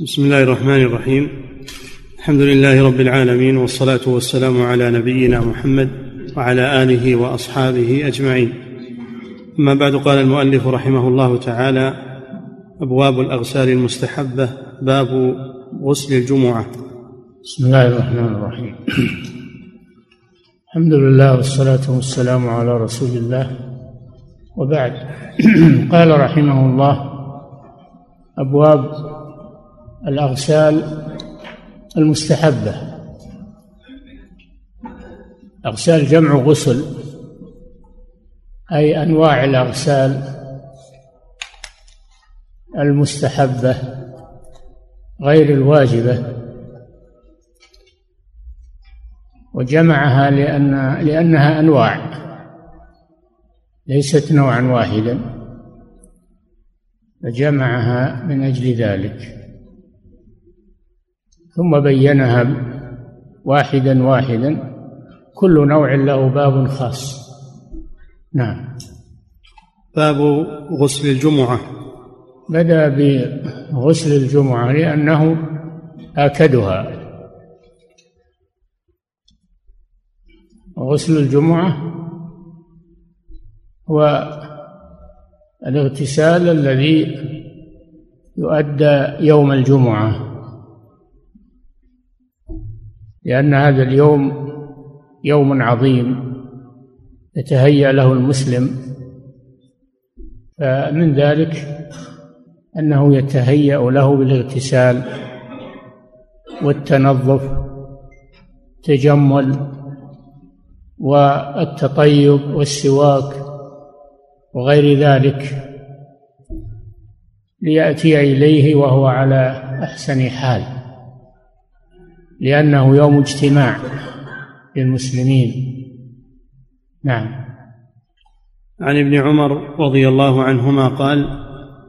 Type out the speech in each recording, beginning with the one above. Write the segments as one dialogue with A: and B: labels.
A: بسم الله الرحمن الرحيم الحمد لله رب العالمين والصلاه والسلام على نبينا محمد وعلى اله واصحابه اجمعين اما بعد قال المؤلف رحمه الله تعالى ابواب الاغسال المستحبه باب غسل الجمعه
B: بسم الله الرحمن الرحيم الحمد لله والصلاه والسلام على رسول الله وبعد قال رحمه الله ابواب الأغسال المستحبة. أغسال جمع غسل أي أنواع الأغسال المستحبة غير الواجبة. وجمعها لأن لأنها أنواع ليست نوعا واحدا. فجمعها من أجل ذلك. ثم بينها واحدا واحدا كل نوع له باب خاص. نعم.
A: باب غسل الجمعة.
B: بدأ بغسل الجمعة لأنه آكدها. غسل الجمعة هو الاغتسال الذي يؤدى يوم الجمعة. لأن هذا اليوم يوم عظيم يتهيأ له المسلم فمن ذلك أنه يتهيأ له بالاغتسال والتنظف تجمل والتطيب والسواك وغير ذلك ليأتي إليه وهو على أحسن حال. لأنه يوم اجتماع للمسلمين. نعم.
A: عن ابن عمر رضي الله عنهما قال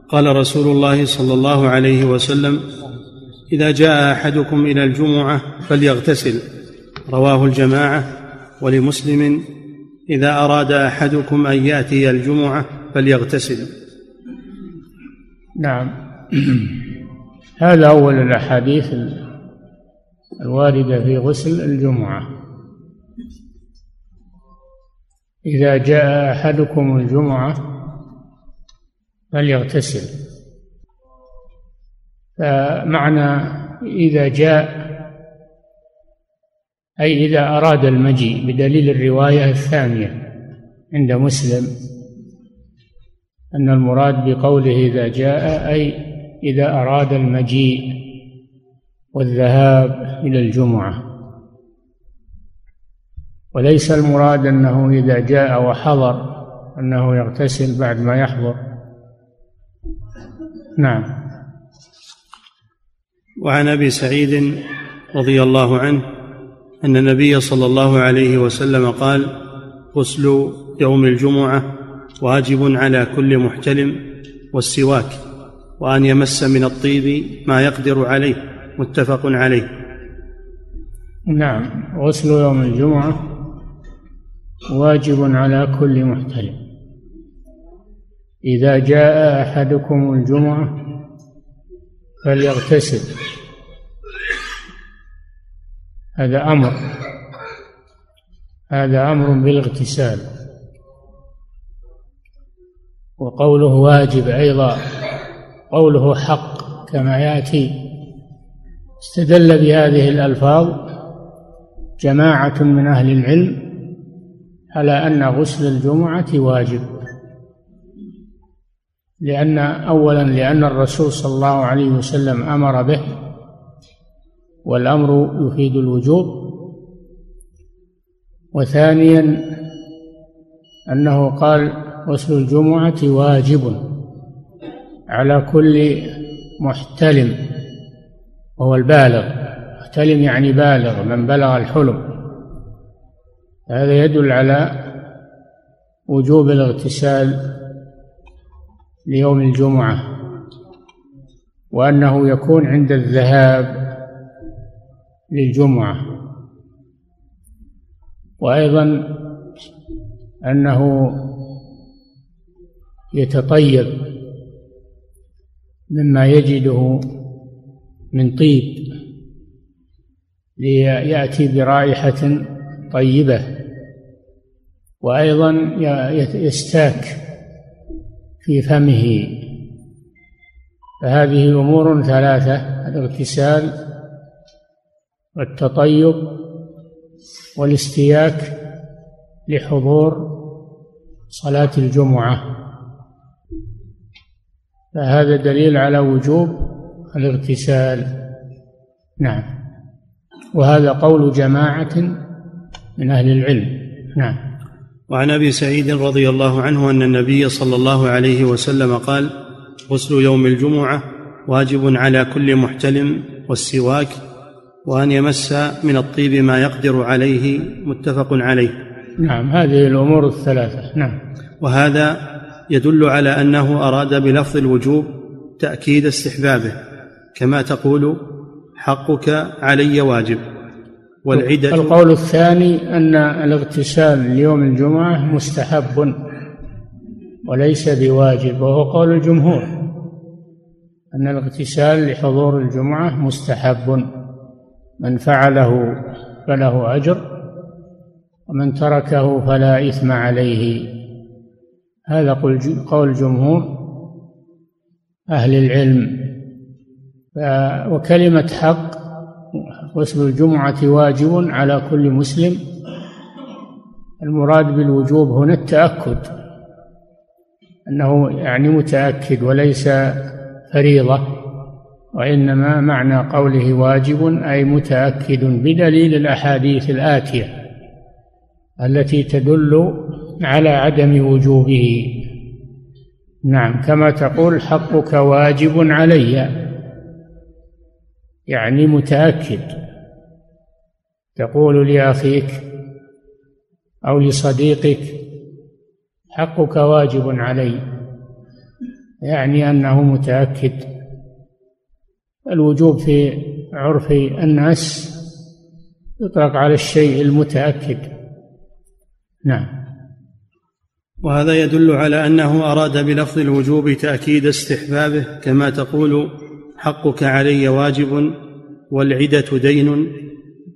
A: قال رسول الله صلى الله عليه وسلم إذا جاء أحدكم إلى الجمعة فليغتسل. رواه الجماعة. ولمسلم إذا أراد أحدكم أن يأتي الجمعة فليغتسل.
B: نعم. هذا أول الأحاديث الواردة في غسل الجمعة. إذا جاء أحدكم الجمعة فليغتسل. فمعنى إذا جاء أي إذا أراد المجيء بدليل الرواية الثانية عند مسلم أن المراد بقوله إذا جاء أي إذا أراد المجيء والذهاب إلى الجمعة. وليس المراد أنه إذا جاء وحضر أنه يغتسل بعد ما يحضر. نعم.
A: وعن أبي سعيد رضي الله عنه أن النبي صلى الله عليه وسلم قال غسل يوم الجمعة واجب على كل محتلم والسواك وأن يمس من الطيب ما يقدر عليه. متفق عليه.
B: نعم غسل يوم الجمعة واجب على كل محتلم إذا جاء أحدكم الجمعة فليغتسل. هذا أمر. هذا أمر بالاغتسال. وقوله واجب أيضا قوله حق كما يأتي. استدل بهذه الألفاظ جماعة من أهل العلم على أن غسل الجمعة واجب. لأن أولا لأن الرسول صلى الله عليه وسلم أمر به والأمر يفيد الوجوب. وثانيا أنه قال غسل الجمعة واجب على كل محتلم. وهو البالغ. محتلم يعني بالغ من بلغ الحلم. هذا يدل على وجوب الاغتسال ليوم الجمعة وأنه يكون عند الذهاب للجمعة. وأيضا أنه يتطيب مما يجده من طيب ليأتي برائحة طيبة وأيضا يستاك في فمه. فهذه أمور ثلاثة الاغتسال والتطيب والاستياك لحضور صلاة الجمعة. فهذا دليل على وجوب الاغتسال. نعم. وهذا قول جماعة من أهل العلم. نعم.
A: وعن أبي سعيد رضي الله عنه أن النبي صلى الله عليه وسلم قال غسل يوم الجمعة واجب على كل محتلم والسواك وأن يمس من الطيب ما يقدر عليه متفق عليه.
B: نعم. هذه الأمور الثلاثة. نعم.
A: وهذا يدل على أنه أراد بلفظ الوجوب تأكيد استحبابه. كما تقول حقك علي واجب
B: والعدة القول الثاني أن الاغتسال ليوم الجمعة مستحب وليس بواجب وهو قول الجمهور. أن الاغتسال لحضور الجمعة مستحب من فعله فله أجر ومن تركه فلا إثم عليه. هذا قول جمهور أهل العلم. وكلمة حق غسل الجمعة واجب على كل مسلم. المراد بالوجوب هنا التأكد أنه يعني متأكد وليس فريضة وإنما معنى قوله واجب أي متأكد بدليل الأحاديث الآتية التي تدل على عدم وجوبه. نعم كما تقول حقك واجب علي. يعني متأكد. تقول لأخيك أو لصديقك حقك واجب علي. يعني أنه متأكد. الوجوب في عرف الناس يطلق على الشيء المتأكد. نعم.
A: وهذا يدل على أنه أراد بلفظ الوجوب تأكيد استحبابه كما تقول حقك علي واجب والعدة دين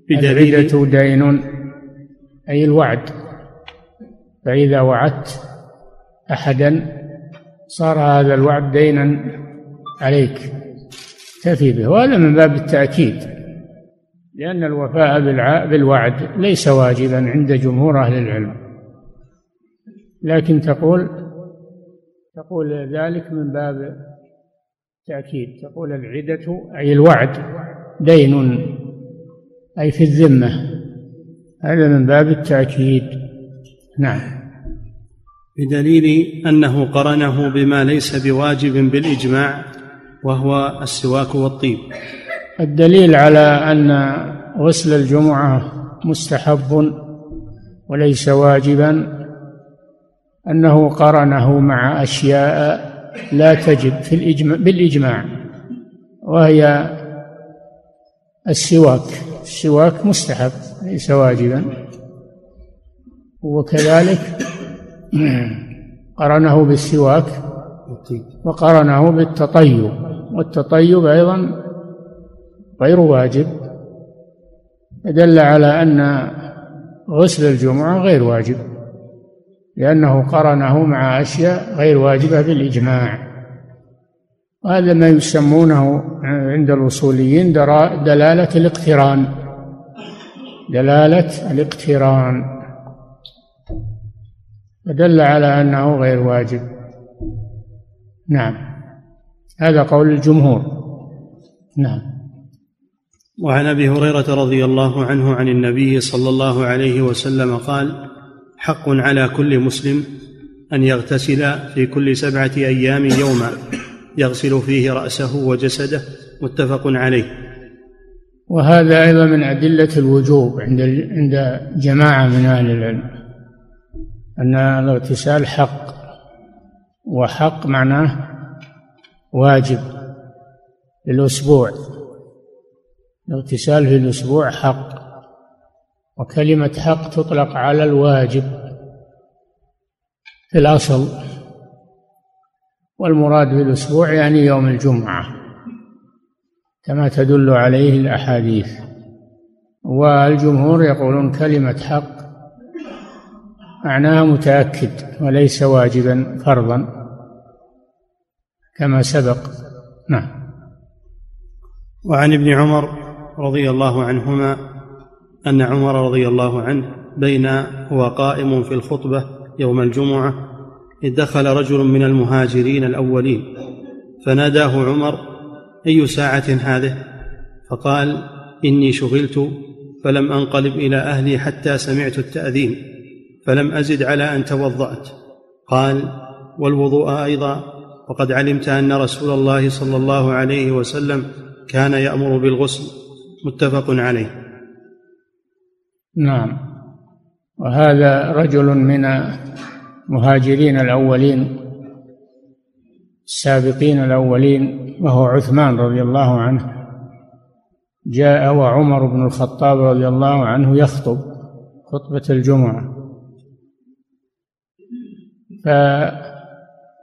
B: بدليل العدة دين أي الوعد. فإذا وعدت أحدا صار هذا الوعد دينا عليك. تفي به. وهذا من باب التأكيد. لأن الوفاء بالوعد ليس واجبا عند جمهور أهل العلم. لكن تقول تقول ذلك من باب التأكيد تقول العدة أي الوعد دين أي في الذمة. هذا من باب التأكيد. نعم.
A: بدليل أنه قرنه بما ليس بواجب بالإجماع وهو السواك والطيب.
B: الدليل على أن غسل الجمعة مستحب وليس واجبا أنه قرنه مع أشياء لا تجب في الإجماع بالإجماع وهي السواك. السواك مستحب ليس واجبا. وكذلك قرنه بالسواك وقرنه بالتطيب. والتطيب أيضا غير واجب دل على أن غسل الجمعة غير واجب. لأنه قرنه مع أشياء غير واجبة بالإجماع. وهذا ما يسمونه عند الأصوليين دلالة الاقتران. دلالة الاقتران. فدل على أنه غير واجب. نعم. هذا قول الجمهور. نعم.
A: وعن أبي هريرة رضي الله عنه عن النبي صلى الله عليه وسلم قال حق على كل مسلم أن يغتسل في كل سبعة أيام يوما يغسل فيه رأسه وجسده متفق عليه.
B: وهذا أيضا من أدلة الوجوب عند عند جماعة من أهل العلم أن الاغتسال حق وحق معناه واجب للأسبوع. الاغتسال في الأسبوع حق. وكلمة حق تطلق على الواجب في الأصل والمراد بالأسبوع يعني يوم الجمعة كما تدل عليه الأحاديث. والجمهور يقولون كلمة حق معناها متأكد وليس واجبا فرضا كما سبق. نعم.
A: وعن ابن عمر رضي الله عنهما أن عمر رضي الله عنه بين هو قائم في الخطبة يوم الجمعة إذ دخل رجل من المهاجرين الأولين فناداه عمر أي ساعة هذه؟ فقال إني شغلت فلم أنقلب إلى أهلي حتى سمعت التأذين فلم أزد على أن توضأت. قال والوضوء أيضا وقد علمت أن رسول الله صلى الله عليه وسلم كان يأمر بالغسل. متفق عليه.
B: نعم. وهذا رجل من المهاجرين الأولين السابقين الأولين وهو عثمان رضي الله عنه. جاء وعمر بن الخطاب رضي الله عنه يخطب خطبة الجمعة.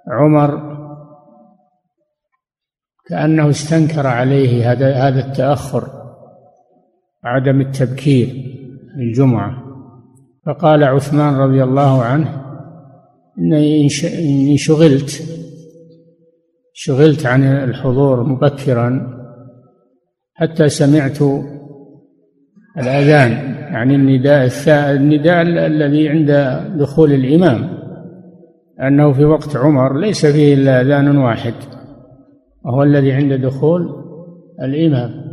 B: فعمر كأنه استنكر عليه هذا هذا التأخر عدم التبكير. للجمعة فقال عثمان رضي الله عنه إني شغلت شغلت عن الحضور مبكرا حتى سمعت الأذان يعني النداء النداء الذي عند دخول الإمام أنه في وقت عمر ليس فيه إلا أذان واحد وهو الذي عند دخول الإمام.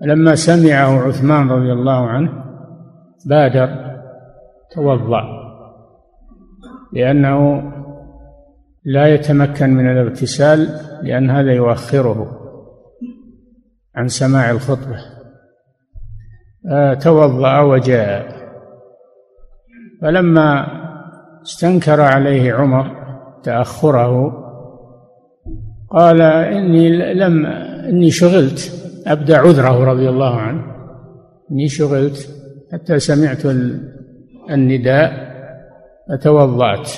B: لما سمعه عثمان رضي الله عنه بادر توضأ لأنه لا يتمكن من الاغتسال لأن هذا يؤخره عن سماع الخطبة. آه، توضأ وجاء. فلما استنكر عليه عمر تأخره قال إني لم إني شغلت. أبدأ عذره رضي الله عنه. إني شغلت حتى سمعت النداء فتوضأت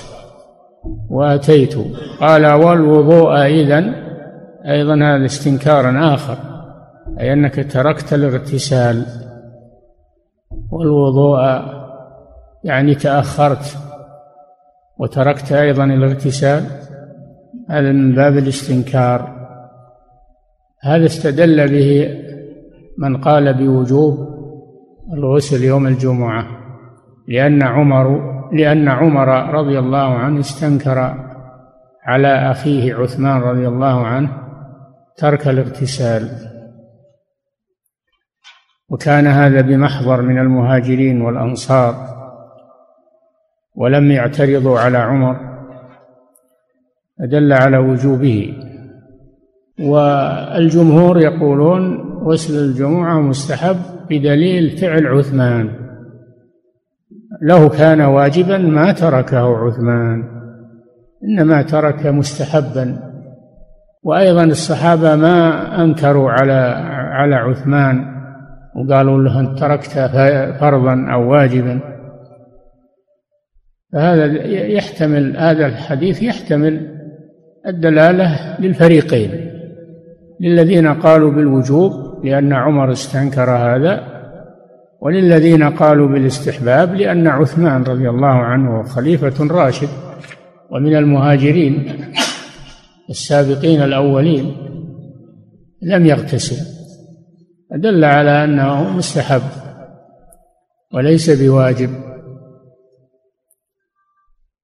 B: وأتيت. قال والوضوء إذن. أيضا هذا استنكار آخر أي أنك تركت الاغتسال. والوضوء يعني تأخرت وتركت أيضا الاغتسال. هذا من باب الاستنكار. هذا استدل به من قال بوجوب الغسل يوم الجمعة لأن عمر لأن عمر رضي الله عنه استنكر على أخيه عثمان رضي الله عنه ترك الاغتسال. وكان هذا بمحضر من المهاجرين والأنصار ولم يعترضوا على عمر دل على وجوبه. والجمهور يقولون غسل الجمعة مستحب بدليل فعل عثمان. له كان واجبا ما تركه عثمان إنما ترك مستحبا. وأيضا الصحابة ما أنكروا على على عثمان وقالوا له أنت تركت فرضا أو واجبا. فهذا يحتمل هذا الحديث يحتمل الدلالة للفريقين. للذين قالوا بالوجوب لأن عمر استنكر هذا وللذين قالوا بالاستحباب لأن عثمان رضي الله عنه خليفة راشد ومن المهاجرين السابقين الأولين لم يغتسل. دل على أنه مستحب وليس بواجب.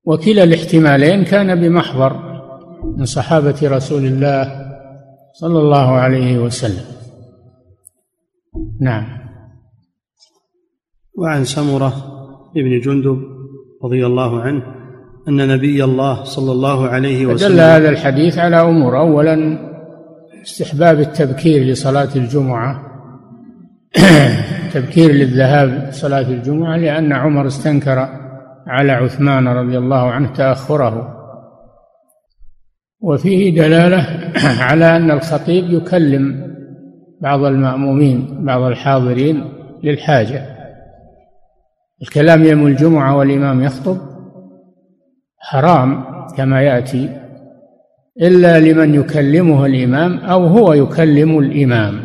B: وكلا الاحتمالين كان بمحضر من صحابة رسول الله صلى الله عليه وسلم. نعم.
A: وعن سمرة بن جندب رضي الله عنه أن نبي الله صلى الله عليه وسلم
B: دل هذا الحديث على أمور. أولا استحباب التبكير لصلاة الجمعة. تبكير للذهاب صلاة الجمعة لأن عمر استنكر على عثمان رضي الله عنه تأخره. وفيه دلالة على أن الخطيب يكلم بعض المأمومين بعض الحاضرين للحاجة. الكلام يوم الجمعة والإمام يخطب حرام كما يأتي إلا لمن يكلمه الإمام أو هو يكلم الإمام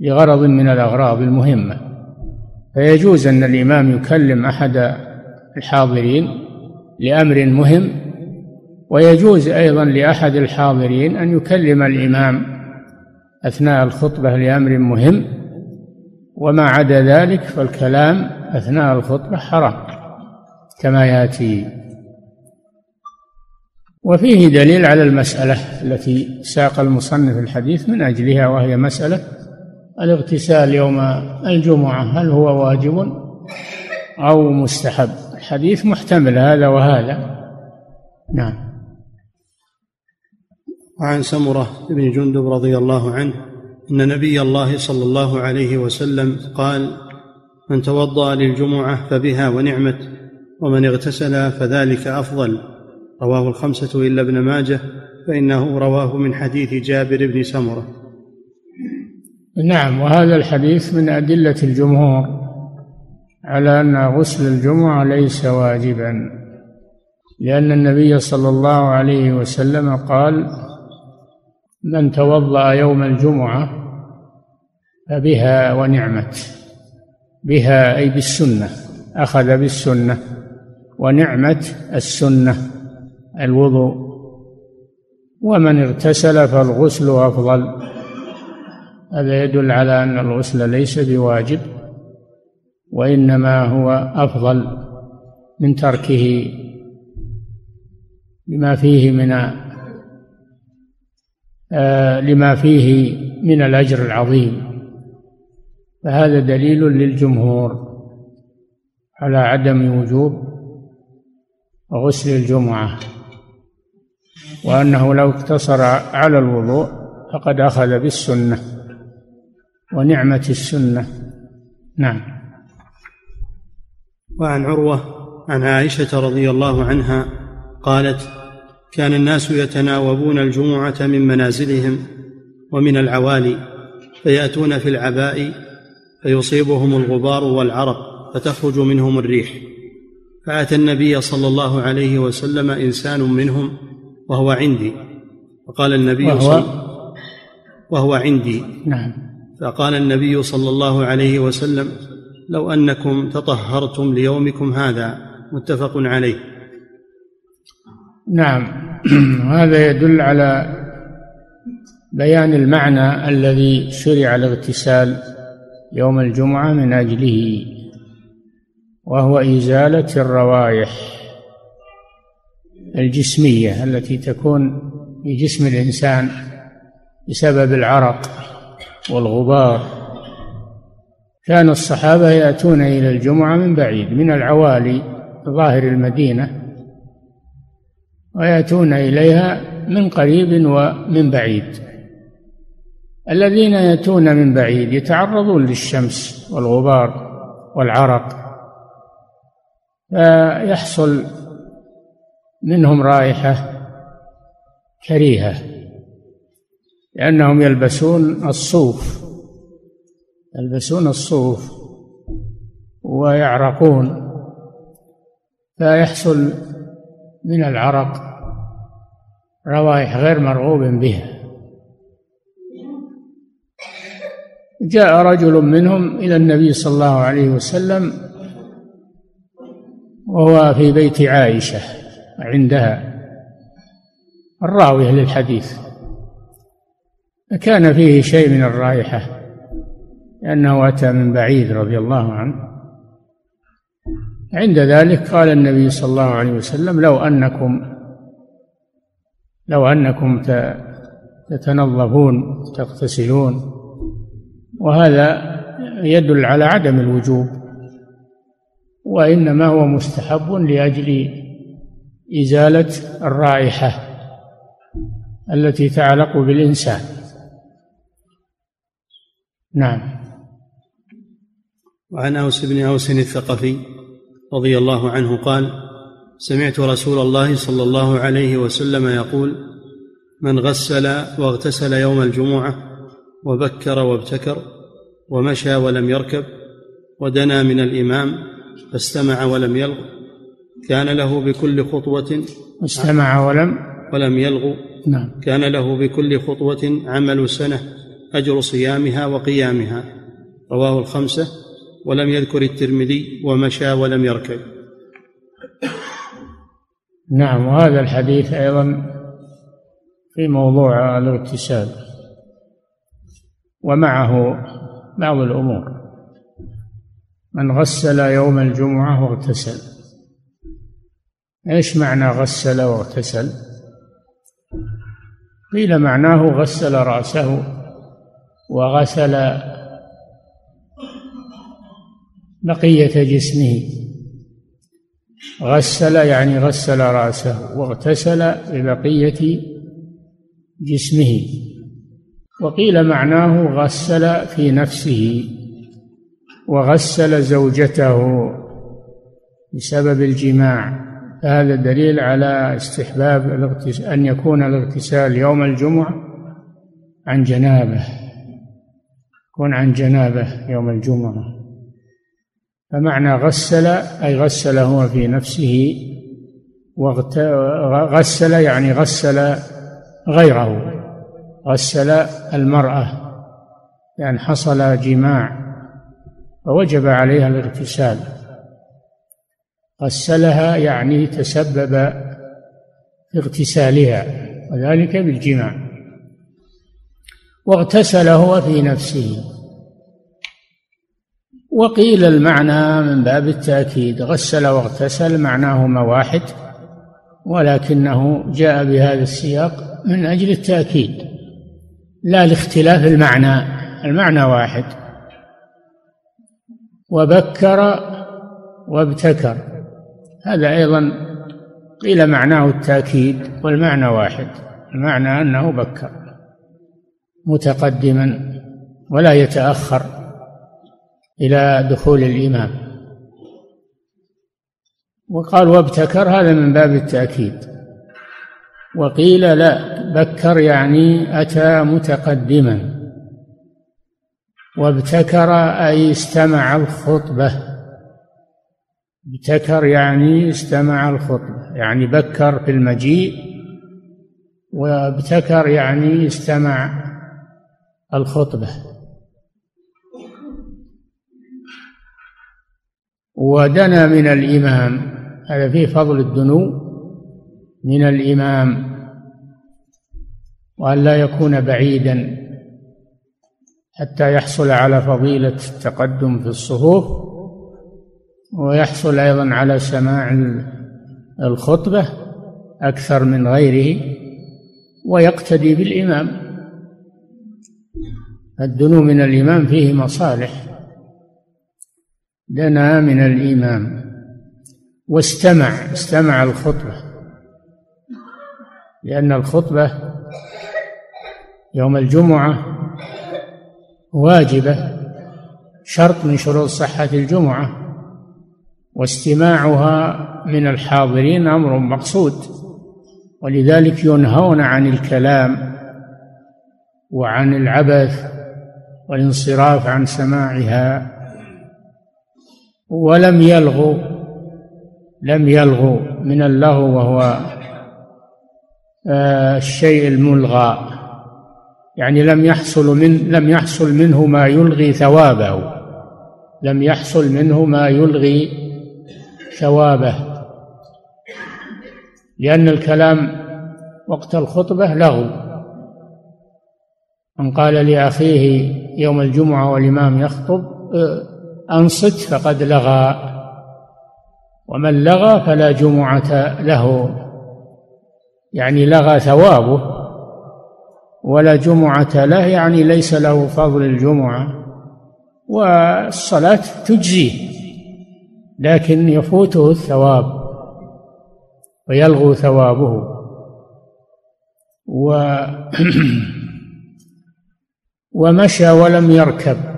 B: لغرض من الأغراض المهمة. فيجوز أن الإمام يكلم أحد الحاضرين لأمر مهم ويجوز أيضا لأحد الحاضرين أن يكلم الإمام أثناء الخطبة لأمر مهم وما عدا ذلك فالكلام أثناء الخطبة حرام كما يأتي. وفيه دليل على المسألة التي ساق المصنف الحديث من أجلها وهي مسألة الاغتسال يوم الجمعة هل هو واجب أو مستحب؟ الحديث محتمل هذا وهذا. نعم.
A: وعن سمرة بن جندب رضي الله عنه أن نبي الله صلى الله عليه وسلم قال من توضأ للجمعة فبها ونعمت ومن اغتسل فذلك أفضل. رواه الخمسة إلا ابن ماجه فإنه رواه من حديث جابر بن سمرة.
B: نعم وهذا الحديث من أدلة الجمهور على أن غسل الجمعة ليس واجبا لأن النبي صلى الله عليه وسلم قال من توضأ يوم الجمعة فبها ونعمت. بها أي بالسنة أخذ بالسنة ونعمت السنة الوضوء. ومن اغتسل فالغسل أفضل. هذا يدل على أن الغسل ليس بواجب وإنما هو أفضل من تركه لما فيه من لما فيه من الأجر العظيم. فهذا دليل للجمهور على عدم وجوب غسل الجمعة وأنه لو اقتصر على الوضوء فقد أخذ بالسنة ونعمة السنة. نعم.
A: وعن عروة عن عائشة رضي الله عنها قالت كان الناس يتناوبون الجمعة من منازلهم ومن العوالي فيأتون في العباء فيصيبهم الغبار والعرق فتخرج منهم الريح. فأتى النبي صلى الله عليه وسلم إنسان منهم وهو عندي. فقال النبي وهو؟ صلى وهو عندي.
B: نعم.
A: فقال النبي صلى الله عليه وسلم لو أنكم تطهرتم ليومكم هذا متفق عليه.
B: نعم. هذا يدل على بيان المعنى الذي شرع الاغتسال يوم الجمعة من أجله وهو إزالة الروائح الجسمية التي تكون في جسم الإنسان بسبب العرق والغبار. كان الصحابة يأتون إلى الجمعة من بعيد من العوالي ظاهر المدينة ويأتون إليها من قريب ومن بعيد. الذين يأتون من بعيد يتعرضون للشمس والغبار والعرق فيحصل منهم رائحة كريهة لأنهم يلبسون الصوف يلبسون الصوف ويعرقون فيحصل من العرق روائح غير مرغوب بها. جاء رجل منهم إلى النبي صلى الله عليه وسلم وهو في بيت عائشة عندها. الراوية للحديث. فكان فيه شيء من الرائحة لأنه أتى من بعيد رضي الله عنه. عند ذلك قال النبي صلى الله عليه وسلم لو أنكم لو أنكم تتنظفون تغتسلون وهذا يدل على عدم الوجوب وإنما هو مستحب لأجل إزالة الرائحة التي تعلق بالإنسان. نعم.
A: وعن أوس بن أوس الثقفي رضي الله عنه قال سمعت رسول الله صلى الله عليه وسلم يقول من غسل واغتسل يوم الجمعة وبكر وابتكر ومشى ولم يركب ودنا من الإمام فاستمع ولم يلغ كان له بكل خطوة
B: استمع ولم
A: ولم يلغو
B: نعم.
A: كان له بكل خطوة عمل سنة أجر صيامها وقيامها. رواه الخمسة ولم يذكر الترمذي ومشى ولم يركب.
B: نعم وهذا الحديث أيضا في موضوع الاغتسال ومعه بعض الأمور. من غسل يوم الجمعة واغتسل. إيش معنى غسل واغتسل؟ قيل معناه غسل رأسه وغسل بقية جسمه. غسل يعني غسل رأسه واغتسل ببقية جسمه. وقيل معناه غسل في نفسه وغسل زوجته بسبب الجماع. هذا دليل على استحباب أن يكون الاغتسال يوم الجمعة عن جنابه. يكون عن جنابه يوم الجمعة. فمعنى غسل أي غسل هو في نفسه غسل يعني غسل غيره غسل المرأة يعني حصل جماع فوجب عليها الاغتسال. غسلها يعني تسبب في اغتسالها وذلك بالجماع. واغتسل هو في نفسه. وقيل المعنى من باب التأكيد غسل واغتسل معناهما واحد ولكنه جاء بهذا السياق من أجل التأكيد لا لاختلاف المعنى المعنى واحد. وبكر وابتكر هذا أيضا قيل معناه التأكيد والمعنى واحد المعنى أنه بكر متقدما ولا يتأخر. إلى دخول الإمام. وقال وابتكر هذا من باب التأكيد. وقيل لا بكر يعني أتى متقدما. وابتكر أي استمع الخطبة. ابتكر يعني استمع الخطبة يعني بكر في المجيء. وابتكر يعني استمع الخطبة. ودنا من الإمام. هذا فيه فضل الدنو. من الإمام. وأن لا يكون بعيدا حتى يحصل على فضيلة التقدم في الصفوف ويحصل أيضا على سماع الخطبة أكثر من غيره ويقتدي بالإمام. الدنو من الإمام فيه مصالح. دنا من الإمام واستمع استمع الخطبة. لأن الخطبة يوم الجمعة واجبة شرط من شروط صحة الجمعة واستماعها من الحاضرين أمر مقصود. ولذلك ينهون عن الكلام وعن العبث والانصراف عن سماعها. ولم يلغوا لم يلغوا من اللغو وهو آه، الشيء الملغى. يعني لم يحصل من لم يحصل منه ما يلغي ثوابه. لم يحصل منه ما يلغي ثوابه. لأن الكلام وقت الخطبة لغو. من قال لأخيه يوم الجمعة والإمام يخطب أنصت فقد لغى ومن لغى فلا جمعة له. يعني لغى ثوابه ولا جمعة له يعني ليس له فضل الجمعة والصلاة تجزيه لكن يفوته الثواب ويلغو ثوابه. و ومشى ولم يركب.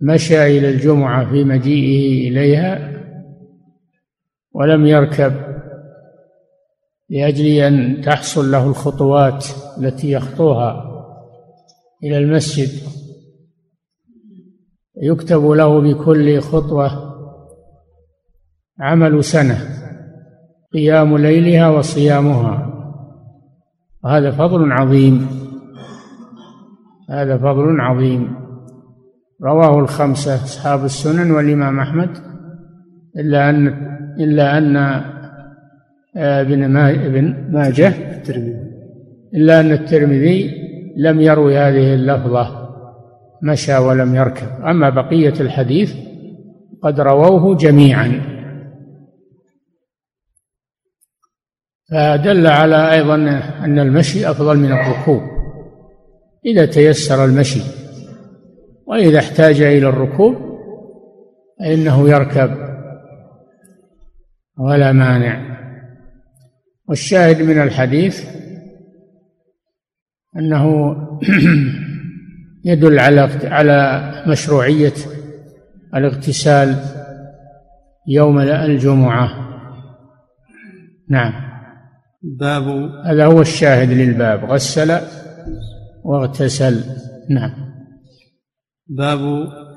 B: مشى إلى الجمعة في مجيئه إليها ولم يركب لأجل أن تحصل له الخطوات التي يخطوها إلى المسجد. يكتب له بكل خطوة عمل سنة قيام ليلها وصيامها. وهذا فضل عظيم هذا فضل عظيم. رواه الخمسة أصحاب السنن والإمام أحمد إلا أن إلا أن آه، ابن ابن ماجه إلا أن الترمذي لم يروي هذه اللفظة مشى ولم يركب. أما بقية الحديث قد رووه جميعا. فدل على أيضا أن المشي أفضل من الركوب إذا تيسر المشي. وإذا احتاج إلى الركوب فإنه يركب ولا مانع. والشاهد من الحديث أنه يدل على على مشروعية الاغتسال يوم الجمعة. نعم.
A: باب
B: هذا هو الشاهد للباب. غسل واغتسل. نعم.
A: باب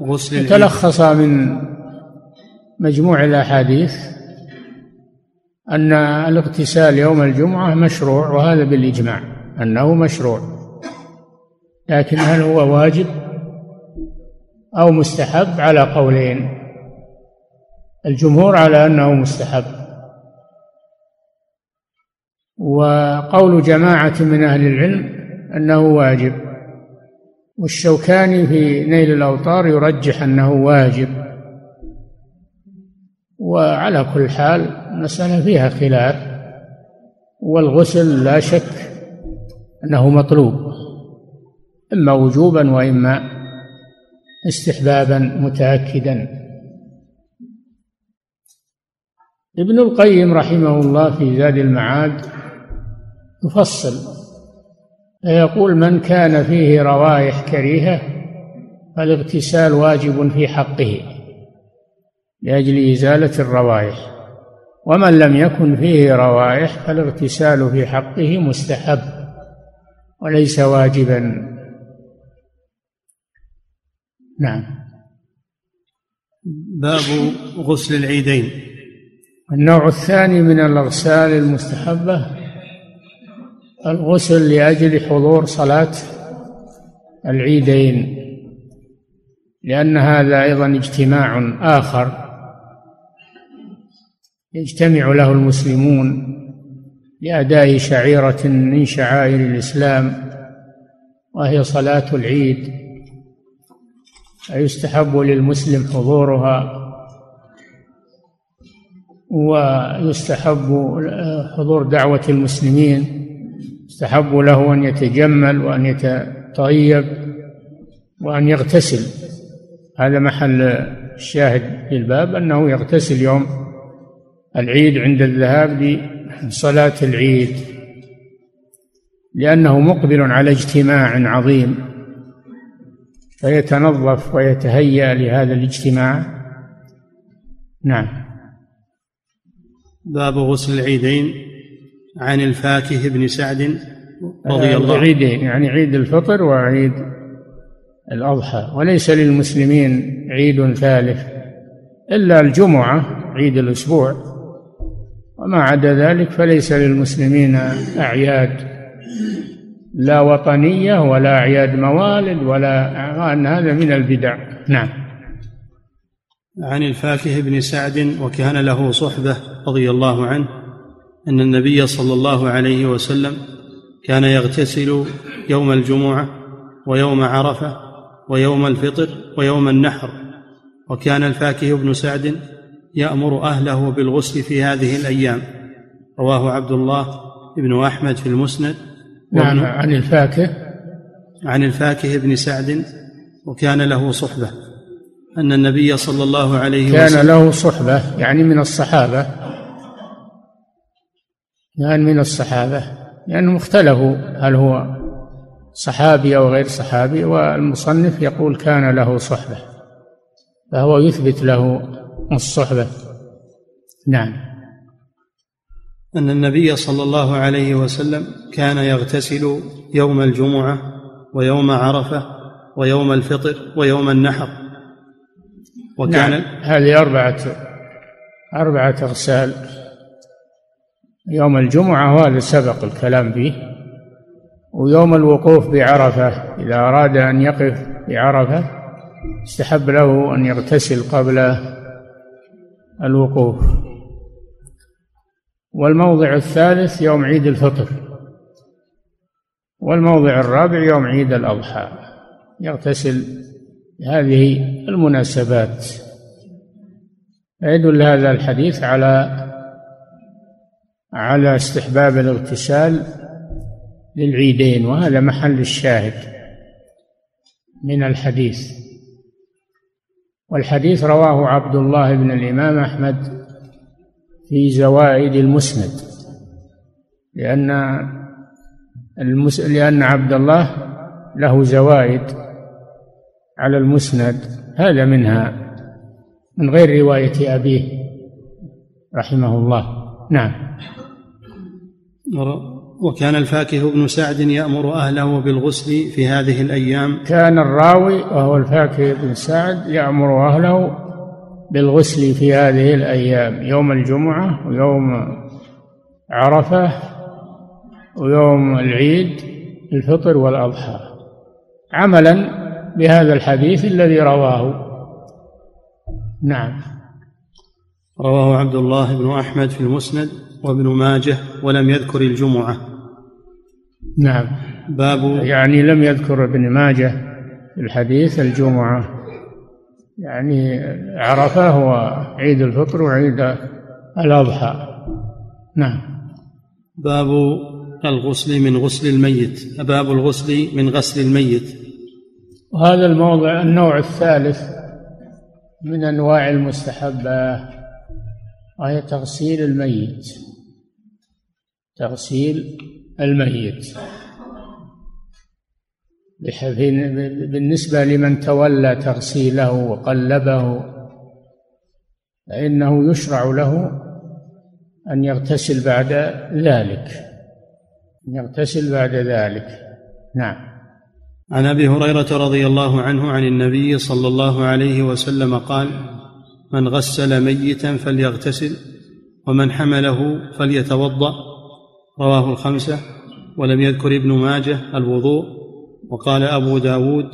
A: غسل
B: تلخص من مجموع الأحاديث أن الاغتسال يوم الجمعة مشروع وهذا بالإجماع أنه مشروع. لكن هل هو واجب أو مستحب؟ على قولين. الجمهور على أنه مستحب. وقول جماعة من أهل العلم أنه واجب. والشوكاني في نيل الأوطار يرجح أنه واجب. وعلى كل حال المسألة فيها خلاف والغسل لا شك أنه مطلوب إما وجوبا وإما استحبابا متأكدا. ابن القيم رحمه الله في زاد المعاد يفصل فيقول من كان فيه روائح كريهة فالاغتسال واجب في حقه لأجل إزالة الروائح ومن لم يكن فيه روائح فالاغتسال في حقه مستحب وليس واجبا. نعم.
A: باب غسل العيدين.
B: النوع الثاني من الأغسال المستحبة الغسل لأجل حضور صلاة العيدين لأن هذا أيضا اجتماع آخر يجتمع له المسلمون لأداء شعيرة من شعائر الإسلام وهي صلاة العيد فيستحب للمسلم حضورها ويستحب حضور دعوة المسلمين يستحب له أن يتجمل وأن يتطيب وأن يغتسل. هذا محل الشاهد للباب أنه يغتسل يوم العيد عند الذهاب لصلاة العيد لأنه مقبل على اجتماع عظيم فيتنظف ويتهيأ لهذا الاجتماع. نعم.
A: باب غسل العيدين. عن الفاكه بن سعد رضي الله
B: عنه عيدين يعني عيد الفطر وعيد الأضحى. وليس للمسلمين عيد ثالث إلا الجمعة عيد الأسبوع. وما عدا ذلك فليس للمسلمين أعياد لا وطنية ولا أعياد موالد ولا أن هذا من البدع. نعم.
A: عن الفاكه بن سعد وكان له صحبة رضي الله عنه. أن النبي صلى الله عليه وسلم كان يغتسل يوم الجمعة ويوم عرفة ويوم الفطر ويوم النحر وكان الفاكه بن سعد يأمر أهله بالغسل في هذه الأيام. رواه عبد الله بن أحمد في المسند.
B: نعم عن الفاكه.
A: عن الفاكه بن سعد وكان له صحبة. أن النبي صلى الله عليه
B: وسلم كان له صحبة يعني من الصحابة. كان من الصحابة لأنهم اختلفوا هل هو صحابي أو غير صحابي والمصنف يقول كان له صحبة فهو يثبت له الصحبة. نعم.
A: أن النبي صلى الله عليه وسلم كان يغتسل يوم الجمعة ويوم عرفة ويوم الفطر ويوم النحر.
B: وكان نعم. هذه أربعة أربعة أغسال. يوم الجمعة وهذا سبق الكلام فيه ويوم الوقوف بعرفة إذا أراد أن يقف بعرفة استحب له أن يغتسل قبل الوقوف. والموضع الثالث يوم عيد الفطر. والموضع الرابع يوم عيد الأضحى. يغتسل هذه المناسبات. يدل هذا الحديث على على استحباب الاغتسال للعيدين وهذا محل الشاهد من الحديث. والحديث رواه عبد الله بن الإمام أحمد في زوائد المسند لأن المس... لأن عبد الله له زوائد على المسند هذا منها من غير رواية أبيه رحمه الله. نعم.
A: وكان الفاكه بن سعد يأمر أهله بالغسل في هذه الأيام.
B: كان الراوي وهو الفاكه بن سعد يأمر أهله بالغسل في هذه الأيام يوم الجمعة ويوم عرفة ويوم العيد الفطر والأضحى. عملا بهذا الحديث الذي رواه. نعم.
A: رواه عبد الله بن أحمد في المسند وابن ماجه ولم يذكر الجمعة.
B: نعم.
A: باب
B: يعني لم يذكر ابن ماجه في الحديث الجمعة. يعني عرفة هو عيد الفطر وعيد الأضحى. نعم.
A: باب الغسل من غسل الميت. باب الغسل من غسل الميت.
B: وهذا الموضع النوع الثالث من أنواع المستحبة وهي تغسيل الميت. تغسيل الميت. بالنسبة لمن تولى تغسيله وقلبه فإنه يشرع له أن يغتسل بعد ذلك. أن يغتسل بعد ذلك. نعم.
A: عن أبي هريرة رضي الله عنه عن النبي صلى الله عليه وسلم قال من غسل ميتا فليغتسل ومن حمله فليتوضأ. رواه الخمسة. ولم يذكر ابن ماجه الوضوء. وقال أبو داود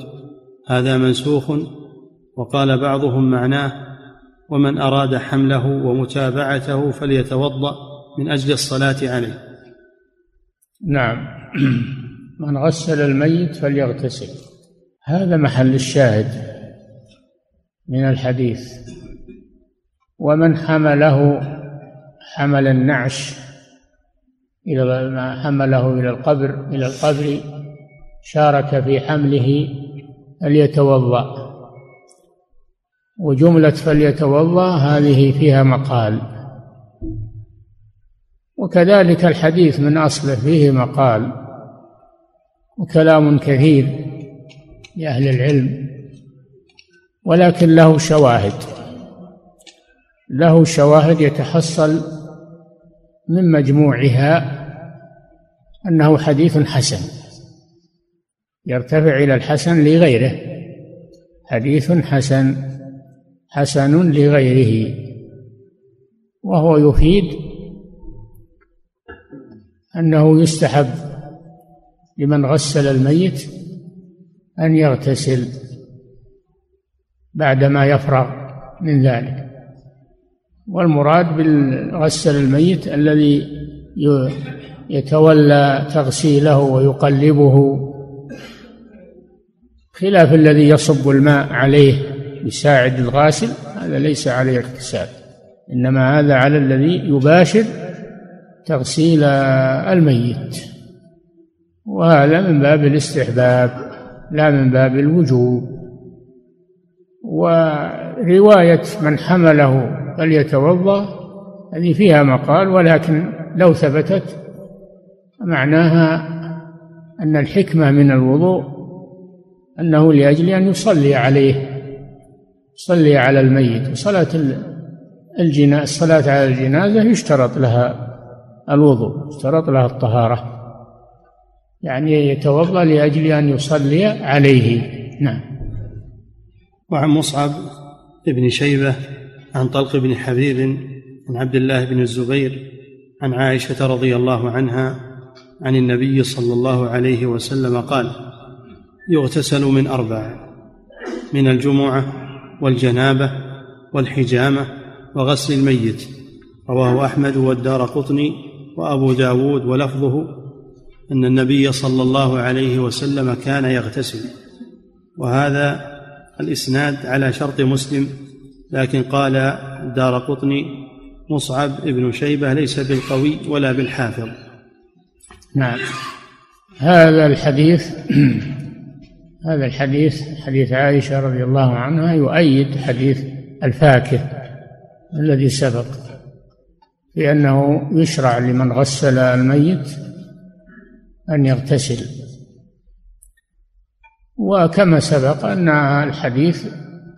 A: هذا منسوخ. وقال بعضهم معناه ومن أراد حمله ومتابعته فليتوضأ من أجل الصلاة عليه.
B: نعم. من غسل الميت فليغتسل. هذا محل الشاهد من الحديث. ومن حمله حمل النعش إلى ما حمله إلى القبر إلى القبر شارك في حمله فليتوضأ. وجملة فليتوضأ هذه فيها مقال. وكذلك الحديث من أصله فيه مقال. وكلام كثير لأهل العلم. ولكن له شواهد. له شواهد يتحصل من مجموعها أنه حديث حسن يرتفع إلى الحسن لغيره. حديث حسن حسن لغيره. وهو يفيد أنه يستحب لمن غسل الميت أن يغتسل بعدما يفرغ من ذلك. والمراد بالغسل الميت الذي يتولى تغسيله ويقلبه خلاف الذي يصب الماء عليه يساعد الغاسل هذا ليس عليه اغتسال إنما هذا على الذي يباشر تغسيل الميت. وهذا من باب الاستحباب لا من باب الوجوب. ورواية من حمله فليتوضأ. هذه فيها مقال ولكن لو ثبتت معناها أن الحكمة من الوضوء أنه لأجل أن يصلي عليه يصلي على الميت. وصلاة الجنازة الصلاة على الجنازة يشترط لها الوضوء يشترط لها الطهارة. يعني يتوضأ لأجل أن يصلي عليه. نعم.
A: وعن مصعب بن شيبة عن طلق بن حبيب عن عبد الله بن الزبير عن عائشة رضي الله عنها عن النبي صلى الله عليه وسلم قال يغتسل من أربع من الجمعة والجنابة والحجامة وغسل الميت رواه أحمد والدار قطني وأبو داود ولفظه أن النبي صلى الله عليه وسلم كان يغتسل وهذا الإسناد على شرط مسلم لكن قال دار قطني مصعب ابن شيبة ليس بالقوي ولا بالحافظ.
B: نعم. هذا الحديث هذا الحديث حديث عائشة رضي الله عنها يؤيد حديث الفاكه الذي سبق بأنه يشرع لمن غسل الميت أن يغتسل. وكما سبق أن الحديث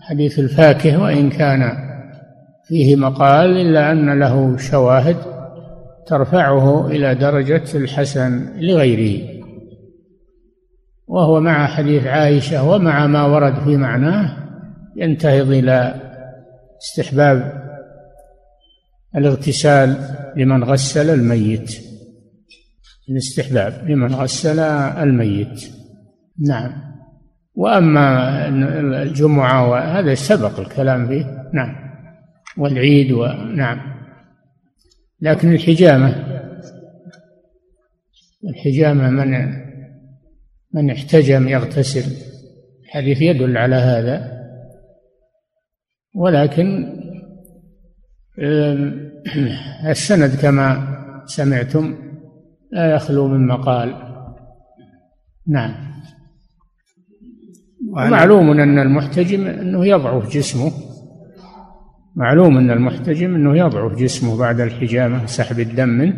B: حديث الفاكه وإن كان فيه مقال إلا أن له شواهد ترفعه إلى درجة الحسن لغيره. وهو مع حديث عائشة ومع ما ورد في معناه ينتهض إلى استحباب الاغتسال لمن غسل الميت. الاستحباب لمن غسل الميت. نعم. وأما الجمعة وهذا سبق الكلام فيه نعم. والعيد ونعم لكن الحجامة الحجامة من من احتجم يغتسل. الحديث يدل على هذا. ولكن السند كما سمعتم لا يخلو من مقال. نعم. معلوم أن المحتجم أنه يضعف جسمه. معلوم أن المحتجم أنه يضعف جسمه بعد الحجامة سحب الدم منه.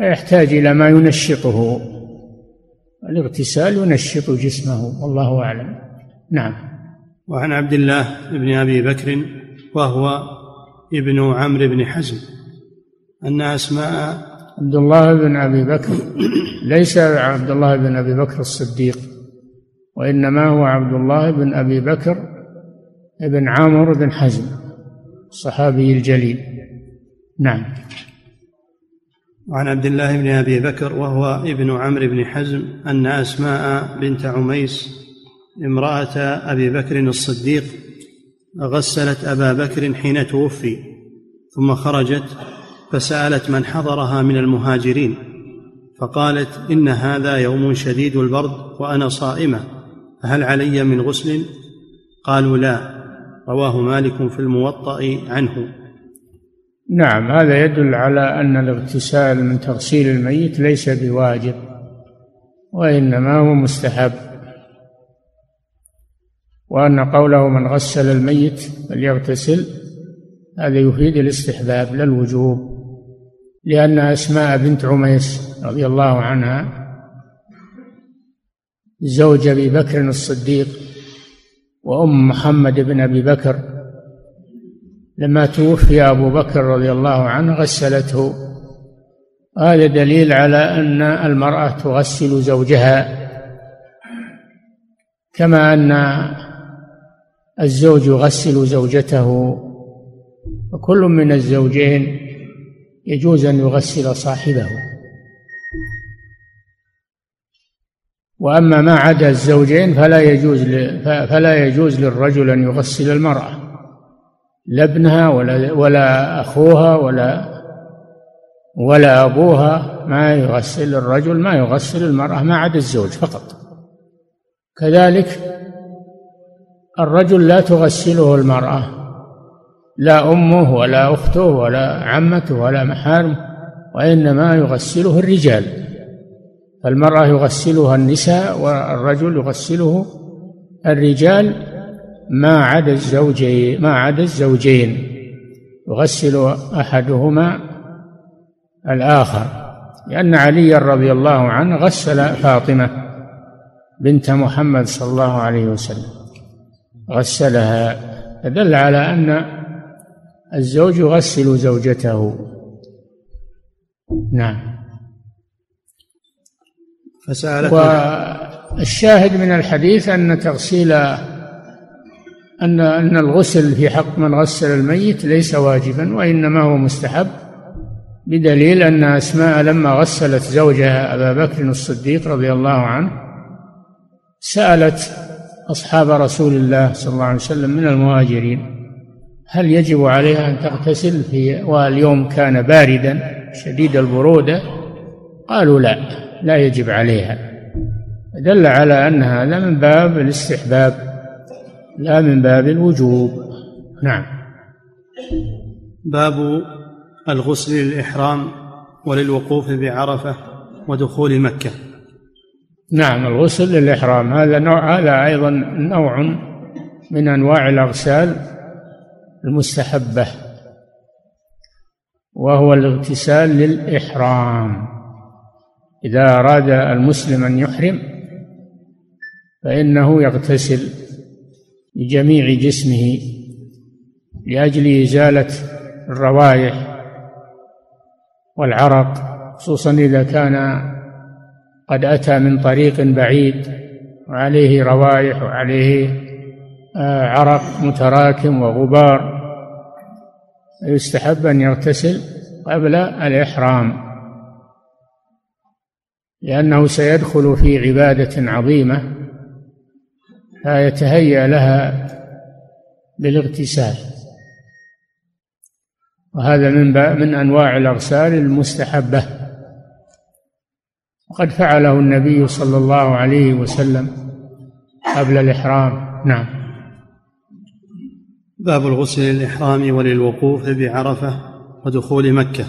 B: يحتاج إلى ما ينشطه. الاغتسال ينشط جسمه والله أعلم. نعم.
A: وعن عبد الله بن أبي بكر وهو ابن عمرو بن حزم أن أسماء
B: عبد الله بن أبي بكر ليس عبد الله بن أبي بكر الصديق. وإنما هو عبد الله بن أبي بكر بن عمرو بن حزم الصحابي الجليل. نعم.
A: وعن عبد الله بن أبي بكر وهو ابن عمرو بن حزم أن أسماء بنت عميس امرأة أبي بكر الصديق غسلت أبا بكر حين توفي ثم خرجت فسألت من حضرها من المهاجرين فقالت إن هذا يوم شديد البرد وأنا صائمة. فهل علي من غسل؟ قالوا لا رواه مالك في الموطأ عنه.
B: نعم هذا يدل على أن الاغتسال من تغسيل الميت ليس بواجب وإنما هو مستحب. وأن قوله من غسل الميت فليغتسل هذا يفيد الاستحباب لا الوجوب لأن أسماء بنت عميس رضي الله عنها زوج أبي بكر الصديق وأم محمد بن أبي بكر. لما توفي أبو بكر رضي الله عنه غسلته. هذا دليل على أن المرأة تغسل زوجها. كما أن الزوج يغسل زوجته. وكل من الزوجين يجوز أن يغسل صاحبه. وأما ما عدا الزوجين فلا يجوز فلا يجوز للرجل أن يغسل المرأة لا ابنها ولا ولا أخوها ولا ولا أبوها ما يغسل الرجل ما يغسل المرأة ما عدا الزوج فقط. كذلك الرجل لا تغسله المرأة لا أمه ولا أخته ولا عمته ولا محارمه وإنما يغسله الرجال. فالمرأة يغسلها النساء والرجل يغسله الرجال ما عدا الزوجين ما عدا الزوجين. يغسل أحدهما الآخر. لأن علي رضي الله عنه غسل فاطمة بنت محمد صلى الله عليه وسلم. غسلها. دل على أن الزوج يغسل زوجته. نعم. فسألت والشاهد من الحديث أن تغسيل أن أن الغسل في حق من غسل الميت ليس واجبا وإنما هو مستحب بدليل أن أسماء لما غسلت زوجها أبا بكر الصديق رضي الله عنه سألت أصحاب رسول الله صلى الله عليه وسلم من المهاجرين هل يجب عليها أن تغتسل في واليوم كان باردا شديد البرودة؟ قالوا لا. لا يجب عليها. دل على أن هذا من باب الاستحباب لا من باب الوجوب. نعم.
A: باب الغسل للإحرام وللوقوف بعرفة ودخول مكة.
B: نعم الغسل للإحرام. هذا نوع هذا أيضا نوع من أنواع الأغسال المستحبة وهو الاغتسال للإحرام. إذا أراد المسلم أن يحرم فإنه يغتسل بجميع جسمه لأجل إزالة الروائح والعرق خصوصا إذا كان قد أتى من طريق بعيد وعليه روائح وعليه آه، عرق متراكم وغبار يستحب أن يغتسل قبل الإحرام. لأنه سيدخل في عبادة عظيمة فيتهيأ لها بالاغتسال. وهذا من من أنواع الأغسال المستحبة. وقد فعله النبي صلى الله عليه وسلم قبل الإحرام. نعم.
A: باب الغسل للإحرام وللوقوف بعرفة ودخول مكة.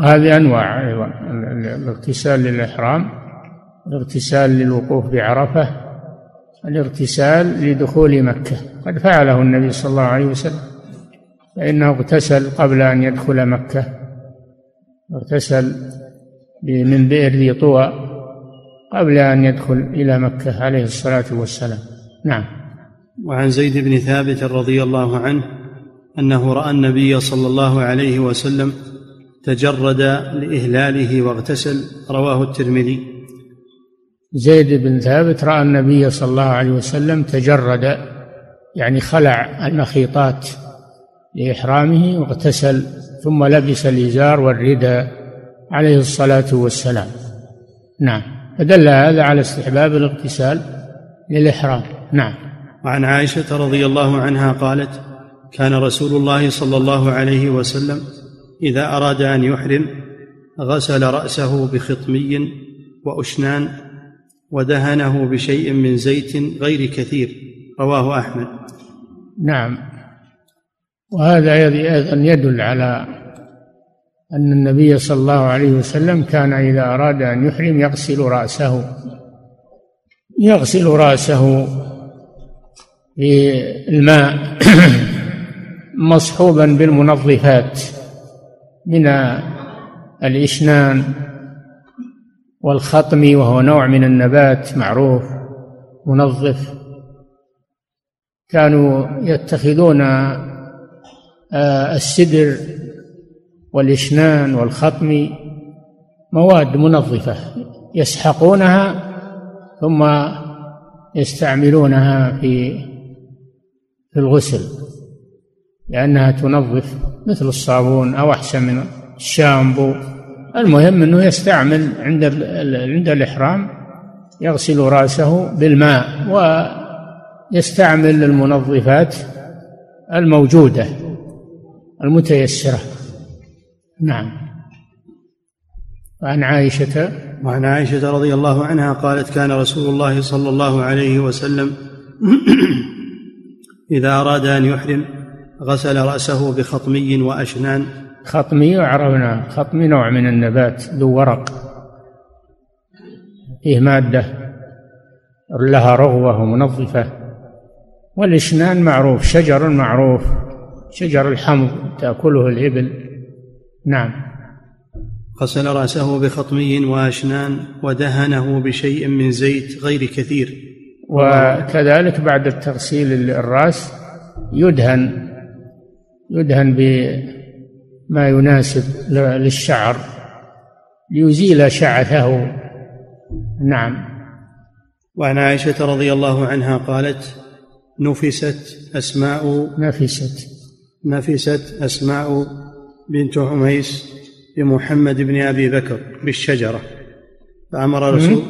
B: هذه أنواع أيضا. الاغتسال للإحرام الاغتسال للوقوف بعرفة الاغتسال لدخول مكة. قد فعله النبي صلى الله عليه وسلم. فإنه اغتسل قبل أن يدخل مكة. اغتسل من بئر ذي طوى قبل أن يدخل إلى مكة عليه الصلاة والسلام. نعم.
A: وعن زيد بن ثابت رضي الله عنه أنه رأى النبي صلى الله عليه وسلم تجرد لإهلاله واغتسل رواه الترمذي.
B: زيد بن ثابت رأى النبي صلى الله عليه وسلم تجرد يعني خلع المخيطات لإحرامه واغتسل ثم لبس الإزار والرداء عليه الصلاة والسلام. نعم. فدل هذا على استحباب الاغتسال للإحرام. نعم.
A: وعن عائشة رضي الله عنها قالت كان رسول الله صلى الله عليه وسلم إذا أراد أن يحرم غسل رأسه بخطمي وأشنان ودهنه بشيء من زيت غير كثير رواه أحمد.
B: نعم. وهذا أيضا يدل على أن النبي صلى الله عليه وسلم كان إذا أراد أن يحرم يغسل رأسه. يغسل رأسه بالماء مصحوبا بالمنظفات. من الإشنان والخطم وهو نوع من النبات معروف منظف. كانوا يتخذون آه، السدر والإشنان والخطم مواد منظفة يسحقونها ثم يستعملونها في في الغسل. لأنها تنظف مثل الصابون أو أحسن من الشامبو. المهم أنه يستعمل عند عند الإحرام يغسل رأسه بالماء ويستعمل المنظفات الموجودة المتيسرة. نعم. وعن عائشة.
A: وعن عائشة رضي الله عنها قالت كان رسول الله صلى الله عليه وسلم إذا أراد أن يحرم غسل رأسه بخطمي وأشنان.
B: خطمي عرفنا. خطمي نوع من النبات ذو ورق. فيه مادة لها رغوة ومنظفة. والإشنان معروف شجر معروف شجر الحمض تأكله الإبل. نعم.
A: غسل رأسه بخطمي وأشنان ودهنه بشيء من زيت غير كثير.
B: وكذلك بعد التغسيل الرأس يدهن. يدهن بما يناسب للشعر ليزيل شعثه. نعم.
A: وعن عائشة رضي الله عنها قالت نفست أسماء
B: نفست.
A: نفست أسماء بنت عميس بمحمد بن أبي بكر بالشجرة فأمر رسول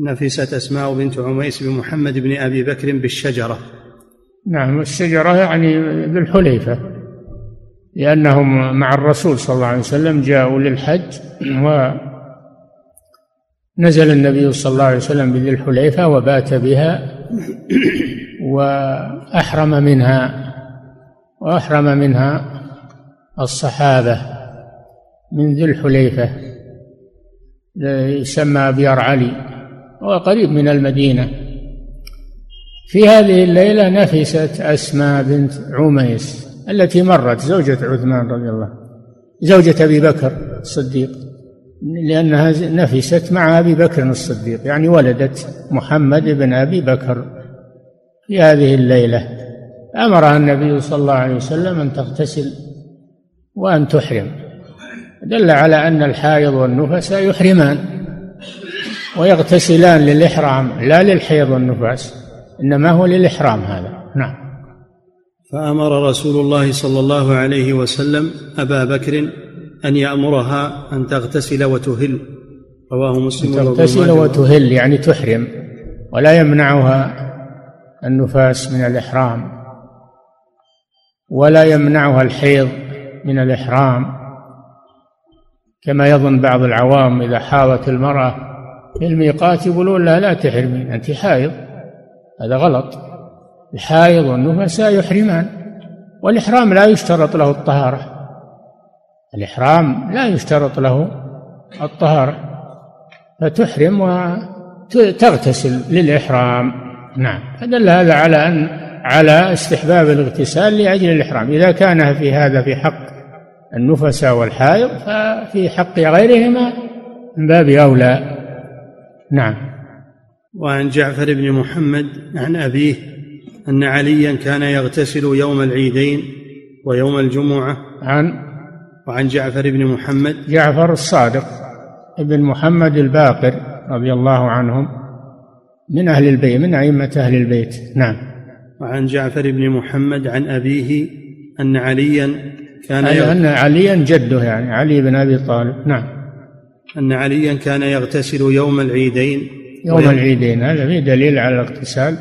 A: نفست أسماء بنت عميس بمحمد بن أبي بكر بالشجرة.
B: نعم الشجرة يعني بالحليفة لأنهم مع الرسول صلى الله عليه وسلم جاءوا للحج ونزل النبي صلى الله عليه وسلم بذي الحليفة وبات بها وأحرم منها وأحرم منها الصحابة من ذي الحليفة يسمى أبيار علي وقريب من المدينة. في هذه الليلة نفست أسماء بنت عميس التي مرت زوجة عثمان رضي الله زوجة أبي بكر الصديق لأنها نفست مع أبي بكر الصديق يعني ولدت محمد بن أبي بكر في هذه الليلة. أمرها النبي صلى الله عليه وسلم أن تغتسل وأن تحرم. دل على أن الحائض والنفس يحرمان ويغتسلان للإحرام لا للحيض والنفاس. إنما هو للإحرام هذا. نعم.
A: فأمر رسول الله صلى الله عليه وسلم أبا بكر أن يأمرها أن تغتسل وتهل. رواه مسلم
B: تغتسل وتهل يعني تحرم ولا يمنعها النفاس من الإحرام ولا يمنعها الحيض من الإحرام. كما يظن بعض العوام إذا حاضت المرأة في الميقات يقولون لها لا تحرمين أنت حائض. هذا غلط. الحائض والنفساء يحرمان والإحرام لا يشترط له الطهارة. الإحرام لا يشترط له الطهارة فتحرم وتغتسل للإحرام. نعم. فدل هذا على أن على استحباب الاغتسال لأجل الإحرام. إذا كان في هذا في حق النفساء والحائض ففي حق غيرهما من باب أولى. نعم.
A: وعن جعفر بن محمد عن أبيه أن عليا كان يغتسل يوم العيدين ويوم الجمعة.
B: عن
A: وعن جعفر بن محمد.
B: جعفر الصادق ابن محمد الباقر رضي الله عنهم من أهل البيت من أئمة أهل البيت. نعم.
A: وعن جعفر بن محمد عن أبيه أن عليا
B: كان أي أن عليا جده يعني علي بن أبي طالب. نعم.
A: أن عليا كان يغتسل يوم العيدين
B: يوم العيدين هذا فيه دليل على الاغتسال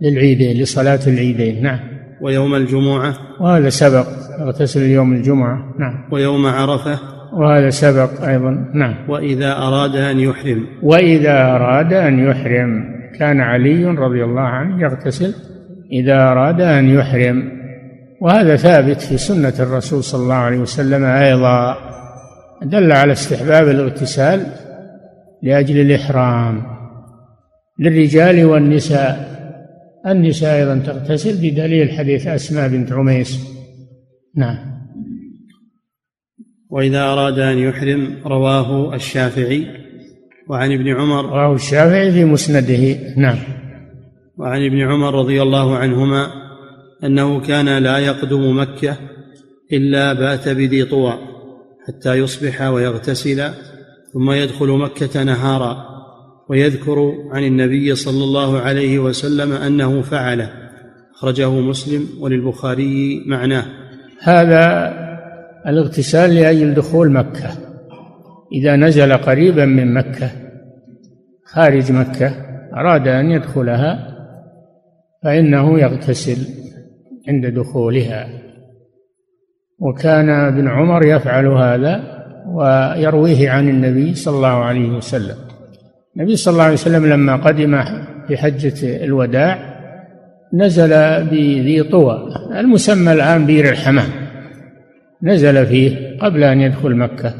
B: للعيدين لصلاة العيدين نعم.
A: ويوم الجمعة؟
B: وهذا سبق يغتسل يوم الجمعة نعم.
A: ويوم عرفة؟
B: وهذا سبق أيضا نعم.
A: وإذا أراد أن يحرم؟
B: وإذا أراد أن يحرم كان علي رضي الله عنه يغتسل إذا أراد أن يحرم. وهذا ثابت في سنة الرسول صلى الله عليه وسلم أيضا دل على استحباب الاغتسال لأجل الإحرام. للرجال والنساء. النساء أيضا تغتسل بدليل حديث أسماء بنت عميس. نعم.
A: وإذا أراد أن يحرم رواه الشافعي. وعن ابن عمر
B: رواه الشافعي في مسنده. نعم.
A: وعن ابن عمر رضي الله عنهما أنه كان لا يقدم مكة إلا بات بذي طوى حتى يصبح ويغتسل ثم يدخل مكة نهارا. ويذكر عن النبي صلى الله عليه وسلم أنه فعله أخرجه مسلم وللبخاري معناه.
B: هذا الاغتسال لأجل دخول مكة. إذا نزل قريبا من مكة خارج مكة أراد أن يدخلها فإنه يغتسل عند دخولها. وكان ابن عمر يفعل هذا ويرويه عن النبي صلى الله عليه وسلم. النبي صلى الله عليه وسلم لما قدم في حجة الوداع نزل بذي طوى المسمى الآن بير الحمام. نزل فيه قبل أن يدخل مكة.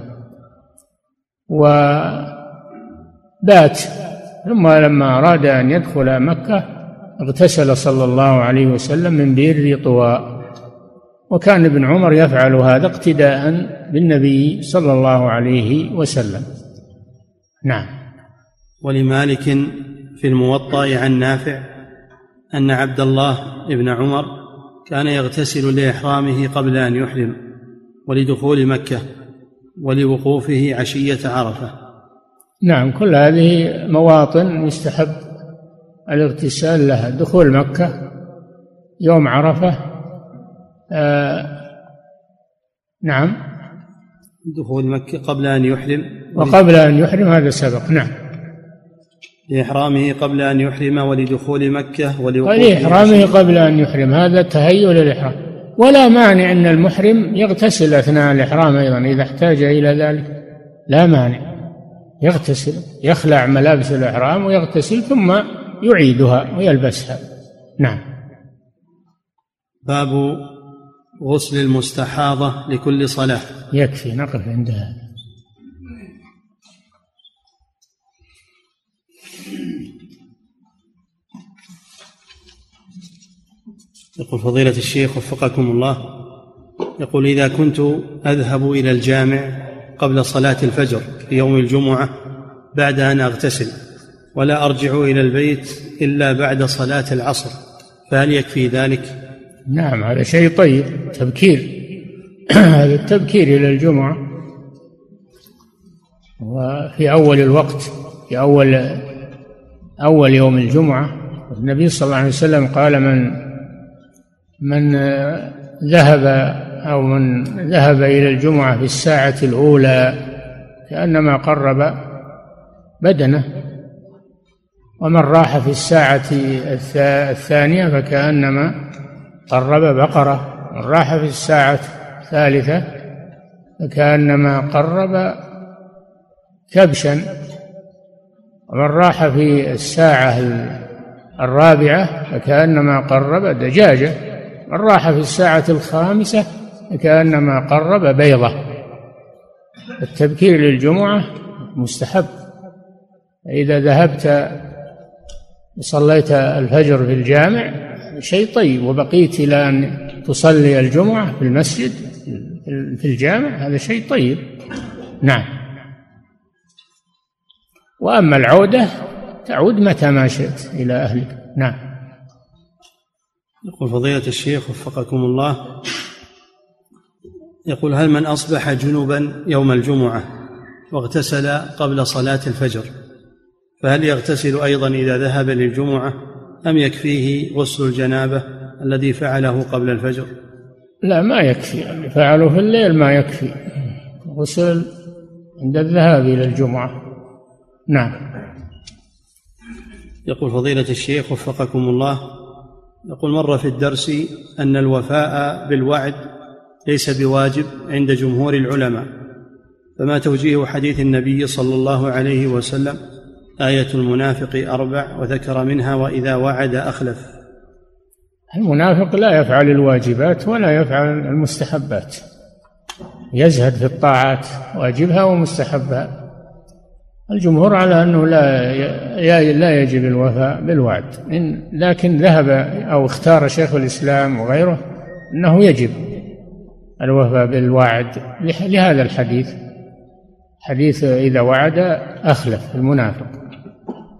B: وبات ثم لما أراد أن يدخل مكة اغتسل صلى الله عليه وسلم من بئر طواء وكان ابن عمر يفعل هذا اقتداء بالنبي صلى الله عليه وسلم. نعم.
A: ولمالك في الموطأ عن نافع أن عبد الله بن عمر كان يغتسل لإحرامه قبل أن يحرم ولدخول مكة ولوقوفه عشية عرفة.
B: نعم كل هذه مواطن يستحب الاغتسال لها. دخول مكة يوم عرفة آه، نعم.
A: دخول مكة قبل أن يحرم.
B: وقبل أن يحرم هذا سبق. نعم.
A: لإحرامه قبل أن يحرم ولدخول مكة ولوقوفه
B: ولإحرامه قبل أن يحرم. هذا تهيؤ للإحرام. ولا مانع أن المحرم يغتسل أثناء الإحرام أيضا إذا احتاج إلى ذلك. لا مانع. يغتسل يخلع ملابس الإحرام ويغتسل ثم يعيدها ويلبسها. نعم.
A: باب غسل المستحاضة لكل صلاة.
B: يكفي نقف عند هذا.
A: يقول فضيلة الشيخ وفقكم الله يقول إذا كنت أذهب إلى الجامع قبل صلاة الفجر في يوم الجمعة بعد أن أغتسل ولا أرجع إلى البيت إلا بعد صلاة العصر فهل يكفي ذلك؟
B: نعم هذا شيء طيب تبكير هذا التبكير إلى الجمعة وفي أول الوقت في أول أول يوم الجمعة النبي صلى الله عليه وسلم قال من من ذهب أو من ذهب إلى الجمعة في الساعة الأولى كأنما قرب بدنه ومن راح في الساعة الثانية فكأنما قرب بقرة من راح في الساعة الثالثة فكأنما قرب كبشا ومن راح في الساعة الرابعة فكأنما قرب دجاجة. من راح في الساعة الخامسة فكأنما قرب بيضة. التبكير للجمعة مستحب. إذا ذهبت وصليت الفجر في الجامع شيء طيب وبقيت إلى أن تصلي الجمعة في المسجد في الجامع هذا شيء طيب. نعم. وأما العودة تعود متى ما شئت إلى أهلك. نعم.
A: يقول فضيلة الشيخ وفقكم الله. يقول هل من أصبح جنبا يوم الجمعة واغتسل قبل صلاة الفجر فهل يغتسل أيضا إذا ذهب للجمعة أم يكفيه غسل الجنابة الذي فعله قبل الفجر؟
B: لا ما يكفي. اللي فعله في الليل ما يكفي. غسل عند الذهاب إلى الجمعة. نعم.
A: يقول فضيلة الشيخ وفقكم الله. يقول مر في الدرس أن الوفاء بالوعد ليس بواجب عند جمهور العلماء فما توجيه حديث النبي صلى الله عليه وسلم آية المنافق أربع وذكر منها وإذا وعد أخلف.
B: المنافق لا يفعل الواجبات ولا يفعل المستحبات يزهد في الطاعات واجبها ومستحبها. الجمهور على أنه لا لا يجب الوفاء بالوعد. لكن ذهب أو اختار شيخ الإسلام وغيره أنه يجب الوفاء بالوعد لهذا الحديث. حديث إذا وعد أخلف المنافق.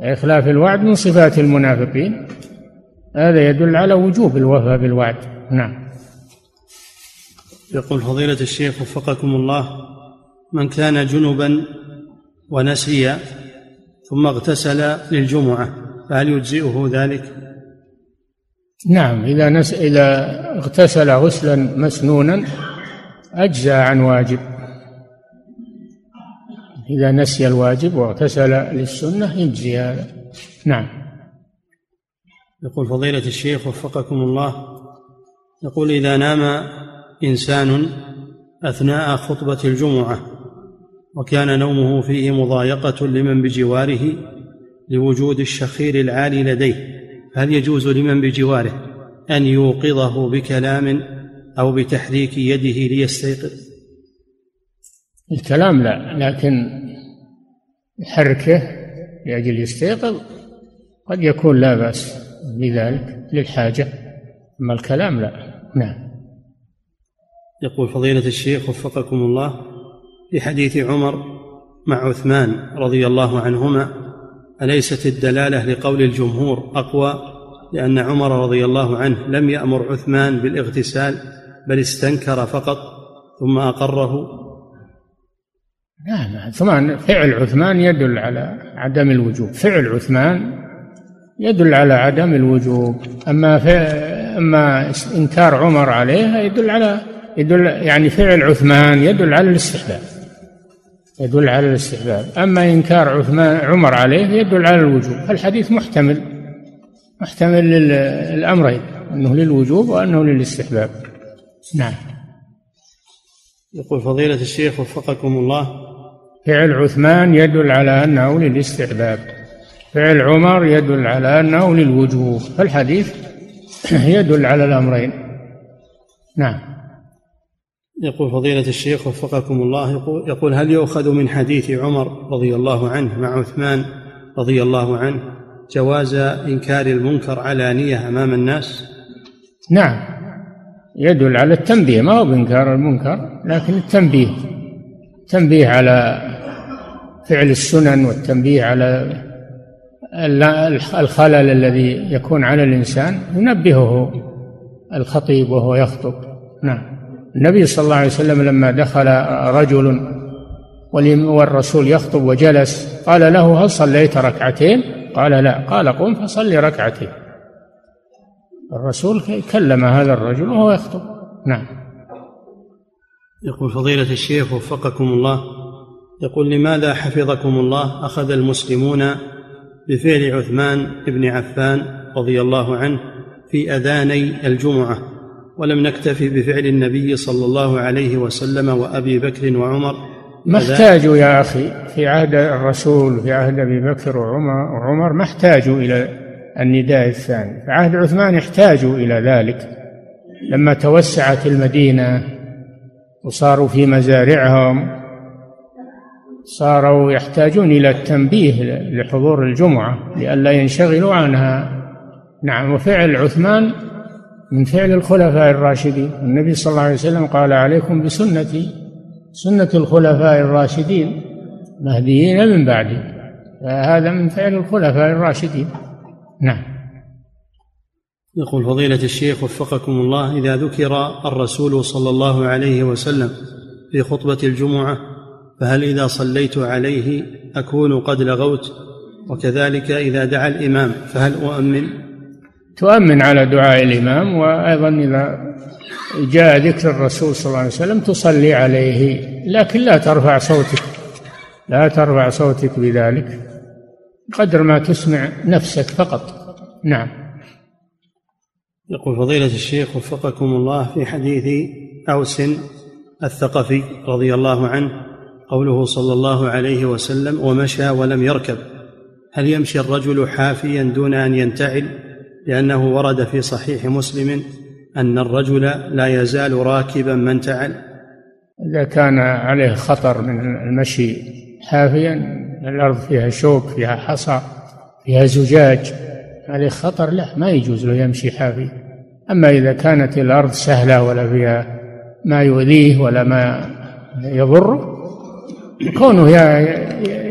B: إخلاف الوعد من صفات المنافقين. هذا يدل على وجوب الوفاء بالوعد. نعم.
A: يقول فضيلة الشيخ وفقكم الله من كان جنبا ونسي ثم اغتسل للجمعة فهل يجزئه ذلك؟
B: نعم إذا نس إذا اغتسل غسلا مسنونا أجزى عن واجب. إذا نسي الواجب واغتسل للسنة يجزي هذا. نعم.
A: يقول فضيلة الشيخ وفقكم الله يقول إذا نام إنسان أثناء خطبة الجمعة وكان نومه فيه مضايقة لمن بجواره لوجود الشخير العالي لديه. هل يجوز لمن بجواره أن يوقظه بكلام أو بتحريك يده ليستيقظ؟
B: الكلام لا لكن يحركه لأجل يستيقظ قد يكون لا بأس بذلك للحاجة أما الكلام لا. نعم.
A: يقول فضيلة الشيخ وفقكم الله في حديث عمر مع عثمان رضي الله عنهما أليست الدلالة لقول الجمهور أقوى لأن عمر رضي الله عنه لم يأمر عثمان بالاغتسال بل استنكر فقط ثم أقره؟
B: نعم عثمان فعل عثمان يدل على عدم الوجوب. فعل عثمان يدل على عدم الوجوب. أما أما إنكار عمر عليه يدل على يدل يعني فعل عثمان يدل على الاستحباب. يدل على الاستحباب. أما إنكار عثمان عمر عليه يدل على الوجوب. فالحديث محتمل محتمل للأمرين أنه للوجوب وأنه للاستحباب. نعم.
A: يقول فضيلة الشيخ وفقكم الله.
B: فعل عثمان يدل على أنه للاستحباب. فعل عمر يدل على أنه للوجوب. فالحديث يدل على الأمرين. نعم.
A: يقول فضيلة الشيخ وفقكم الله يقول, يقول هل يؤخذ من حديث عمر رضي الله عنه مع عثمان رضي الله عنه جواز إنكار المنكر علانية أمام الناس؟
B: نعم يدل على التنبيه ما هو بإنكار المنكر لكن التنبيه التنبيه على فعل السنن والتنبيه على الخلل الذي يكون على الإنسان ينبهه الخطيب وهو يخطب. نعم. النبي صلى الله عليه وسلم لما دخل رجل والرسول يخطب وجلس قال له هل صليت ركعتين؟ قال لا. قال قم فصل ركعتين. الرسول كلم هذا الرجل وهو يخطب. نعم.
A: يقول فضيلة الشيخ وفقكم الله يقول لماذا حفظكم الله أخذ المسلمون بفعل عثمان بن عفان رضي الله عنه في أذاني الجمعة؟ ولم نكتفي بفعل النبي صلى الله عليه وسلم وأبي بكر وعمر.
B: ما احتاجوا يا أخي في عهد الرسول في عهد أبي بكر وعمر, وعمر ما احتاجوا إلى النداء الثاني. في عهد عثمان احتاجوا إلى ذلك. لما توسعت المدينة وصاروا في مزارعهم صاروا يحتاجون إلى التنبيه لحضور الجمعة لئلا ينشغلوا عنها. نعم وفعل عثمان من فعل الخلفاء الراشدين. النبي صلى الله عليه وسلم قال عليكم بسنتي سنة الخلفاء الراشدين مهديين من بعدي. فهذا من فعل الخلفاء الراشدين. نعم.
A: يقول فضيلة الشيخ وفقكم الله إذا ذكر الرسول صلى الله عليه وسلم في خطبة الجمعة فهل إذا صليت عليه أكون قد لغوت؟ وكذلك إذا دعا الإمام فهل أؤمن؟
B: تؤمن على دعاء الإمام وأيضا إذا جاء ذكر الرسول صلى الله عليه وسلم تصلي عليه لكن لا ترفع صوتك لا ترفع صوتك بذلك قدر ما تسمع نفسك فقط. نعم.
A: يقول فضيلة الشيخ وفقكم الله في حديث أوس الثقفي رضي الله عنه قوله صلى الله عليه وسلم ومشى ولم يركب. هل يمشي الرجل حافيا دون أن ينتعل؟ لأنه ورد في صحيح مسلم أن الرجل لا يزال راكبا من انتعل
B: إذا كان عليه خطر من المشي حافيا الأرض فيها شوك فيها حصى فيها زجاج عليه خطر لا ما يجوز له يمشي حافي أما إذا كانت الأرض سهلة ولا فيها ما يؤذيه ولا ما يضره كونه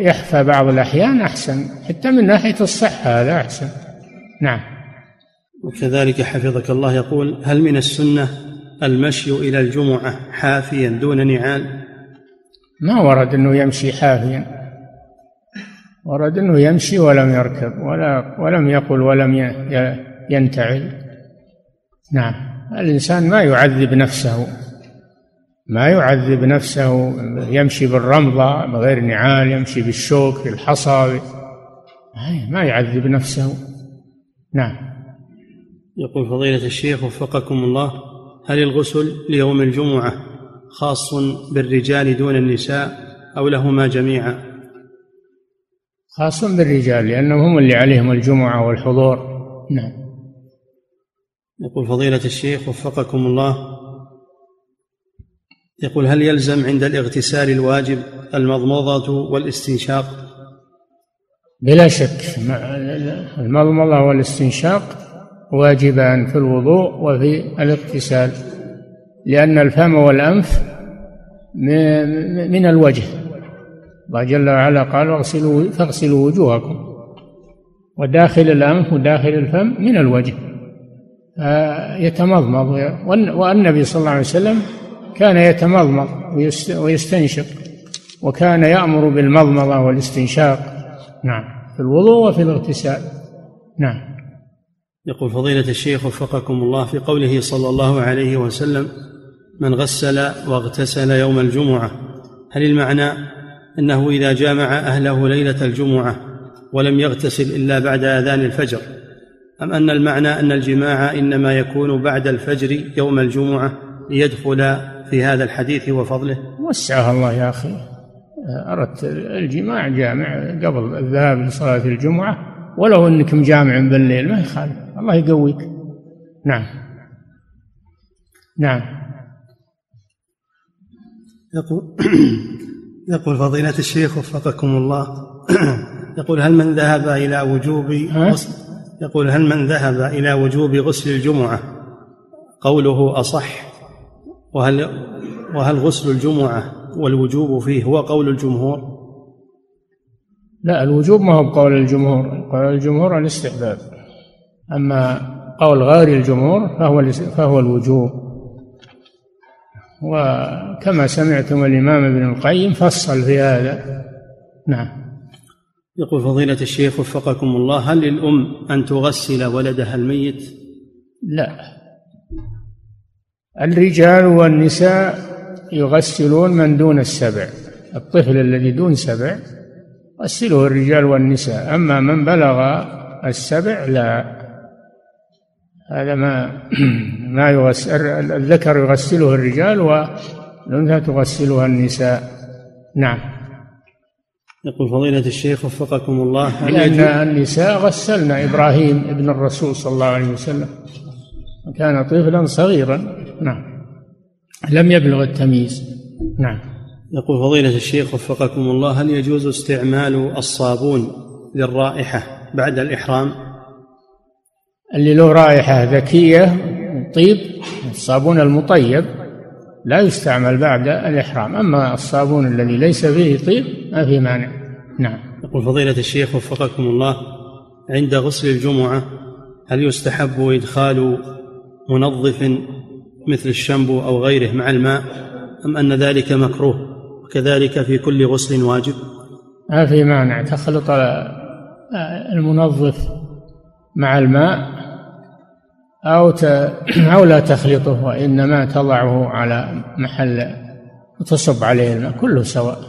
B: يحفى بعض الأحيان أحسن حتى من ناحية الصحة هذا أحسن. نعم.
A: وكذلك حفظك الله يقول هل من السنة المشي إلى الجمعة حافيا دون نعال؟
B: ما ورد أنه يمشي حافيا. ورد أنه يمشي ولم يركب ولا ولم يقل ولم ينتعل. نعم. الإنسان ما يعذب نفسه. ما يعذب نفسه. يمشي بالرمضة بغير نعال يمشي بالشوك في الحصى. ما يعذب نفسه. نعم.
A: يقول فضيلة الشيخ وفقكم الله هل الغسل ليوم الجمعة خاص بالرجال دون النساء أو لهما جميعا؟
B: خاص بالرجال لأنهم هم اللي عليهم الجمعة والحضور. نعم.
A: يقول فضيلة الشيخ وفقكم الله يقول هل يلزم عند الاغتسال الواجب المضمضة والاستنشاق؟
B: بلا شك المضمضة والاستنشاق واجبان في الوضوء وفي الاغتسال لأن الفم والأنف من الوجه. الله جل وعلا قال اغسلوا فاغسلوا وجوهكم. وداخل الأنف وداخل الفم من الوجه. يتمضمض والنبي صلى الله عليه وسلم كان يتمضمض ويستنشق وكان يأمر بالمضمضة والاستنشاق. نعم. في الوضوء وفي الاغتسال. نعم.
A: يقول فضيلة الشيخ وفقكم الله في قوله صلى الله عليه وسلم من غسل واغتسل يوم الجمعة هل المعنى أنه إذا جامع أهله ليلة الجمعة ولم يغتسل إلا بعد آذان الفجر؟ أم أن المعنى أن الجماع إنما يكون بعد الفجر يوم الجمعة ليدخل في هذا الحديث وفضله؟
B: وسعها الله يا أخي. أردت الجماع جامع قبل الذهاب لصلاة الجمعة ولو أنك مجامع بالليل ما يخالف. الله يقويك. نعم. نعم.
A: يقول يقول فضيلة الشيخ وفقكم الله. يقول هل من ذهب إلى وجوب غسل يقول هل من ذهب إلى وجوب غسل الجمعة؟ قوله أصح. وهل وهل غسل الجمعة والوجوب فيه هو قول الجمهور؟
B: لا الوجوب ما هو بقول الجمهور. قول الجمهور الاستحباب. أما قول غير الجمهور فهو فهو الوجوب. وكما سمعتم الإمام ابن القيم فصل في هذا. نعم.
A: يقول فضيلة الشيخ وفقكم الله هل للأم أن تغسل ولدها الميت؟
B: لا. الرجال والنساء يغسلون من دون السبع. الطفل الذي دون سبع يغسله الرجال والنساء. أما من بلغ السبع لا. هذا ما ما يغسل الذكر يغسله الرجال والأنثى تغسلها النساء. نعم.
A: يقول فضيلة الشيخ وفقكم الله
B: لأن النساء غسلن إبراهيم ابن الرسول صلى الله عليه وسلم. كان طفلا صغيرا. نعم. لم يبلغ التمييز. نعم.
A: يقول فضيلة الشيخ وفقكم الله هل يجوز استعمال الصابون للرائحة بعد الإحرام؟
B: اللي له رائحة ذكية طيب الصابون المطيب لا يستعمل بعد الإحرام. أما الصابون الذي ليس فيه طيب ما في مانع. نعم.
A: يقول فضيلة الشيخ وفقكم الله عند غسل الجمعة هل يستحب إدخال منظف مثل الشامبو أو غيره مع الماء أم أن ذلك مكروه؟ وكذلك في كل غسل واجب؟
B: ما في مانع. تخلط المنظف مع الماء أو أو لا تخلطه وإنما تضعه على محل وتصب عليه الماء كله سواء.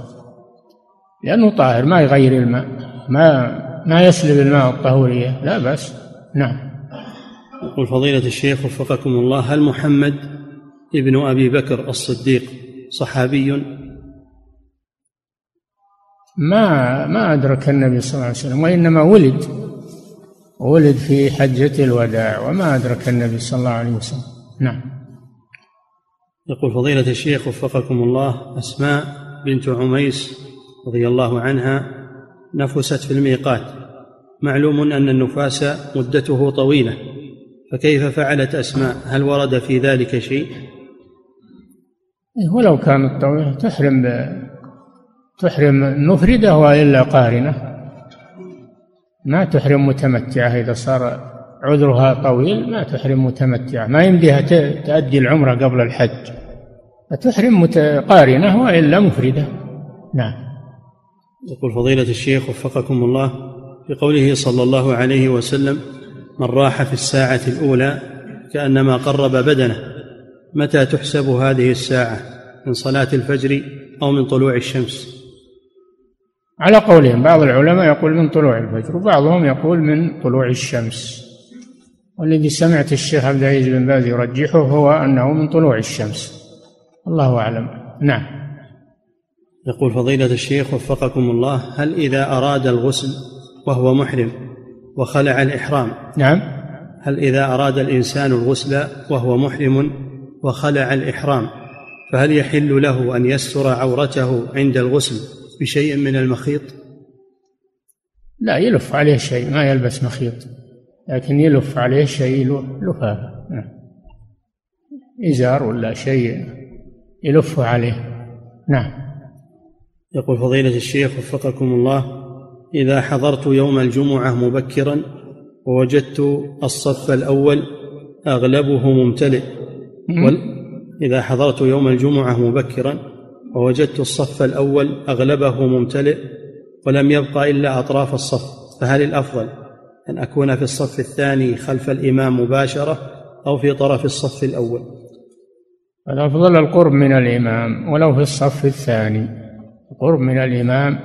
B: لأنه طاهر ما يغير الماء ما ما يسلب الماء الطهورية لا بأس. نعم.
A: يقول فضيلة الشيخ وفقكم الله هل محمد ابن أبي بكر الصديق صحابي؟
B: ما ما أدرك النبي صلى الله عليه وسلم وإنما ولد. ولد في حجة الوداع وما أدرك النبي صلى الله عليه وسلم. نعم.
A: يقول فضيلة الشيخ وفقكم الله أسماء بنت عميس رضي الله عنها نفست في الميقات. معلوم أن النفاس مدته طويلة فكيف فعلت أسماء؟ هل ورد في ذلك شيء؟
B: إيه، ولو كانت طويلة تحرم تحرم مفردة وإلا قارنة. ما تحرم متمتعة إذا صار عذرها طويل ما تحرم متمتعة. ما يمديها تأدي العمرة قبل الحج. فتحرم متقارنة وإلا مفردة. نعم.
A: يقول فضيلة الشيخ وفقكم الله في قوله صلى الله عليه وسلم من راح في الساعة الأولى كأنما قرب بدنه متى تحسب هذه الساعة؟ من صلاة الفجر أو من طلوع الشمس؟
B: على قولهم بعض العلماء يقول من طلوع الفجر وبعضهم يقول من طلوع الشمس. والذي سمعت الشيخ عبد العزيز بن باز يرجحه هو أنه من طلوع الشمس. الله أعلم. نعم.
A: يقول فضيلة الشيخ وفقكم الله هل إذا أراد الغسل وهو محرم وخلع الإحرام
B: نعم.
A: هل إذا أراد الإنسان الغسل وهو محرم وخلع الإحرام فهل يحل له أن يستر عورته عند الغسل؟ بشيء من المخيط؟
B: لا يلف عليه شيء ما يلبس مخيط لكن يلف عليه شيء لفافة نعم. إزار ولا شيء يلف عليه. نعم.
A: يقول فضيلة الشيخ وفقكم الله إذا حضرت يوم الجمعة مبكرا ووجدت الصف الأول أغلبه ممتلئ إذا حضرت يوم الجمعة مبكرا ووجدت الصف الأول أغلبه ممتلئ ولم يبق إلا أطراف الصف فهل الأفضل أن أكون في الصف الثاني خلف الإمام مباشرة أو في طرف الصف الأول؟
B: الأفضل القرب من الإمام ولو في الصف الثاني. القرب من الإمام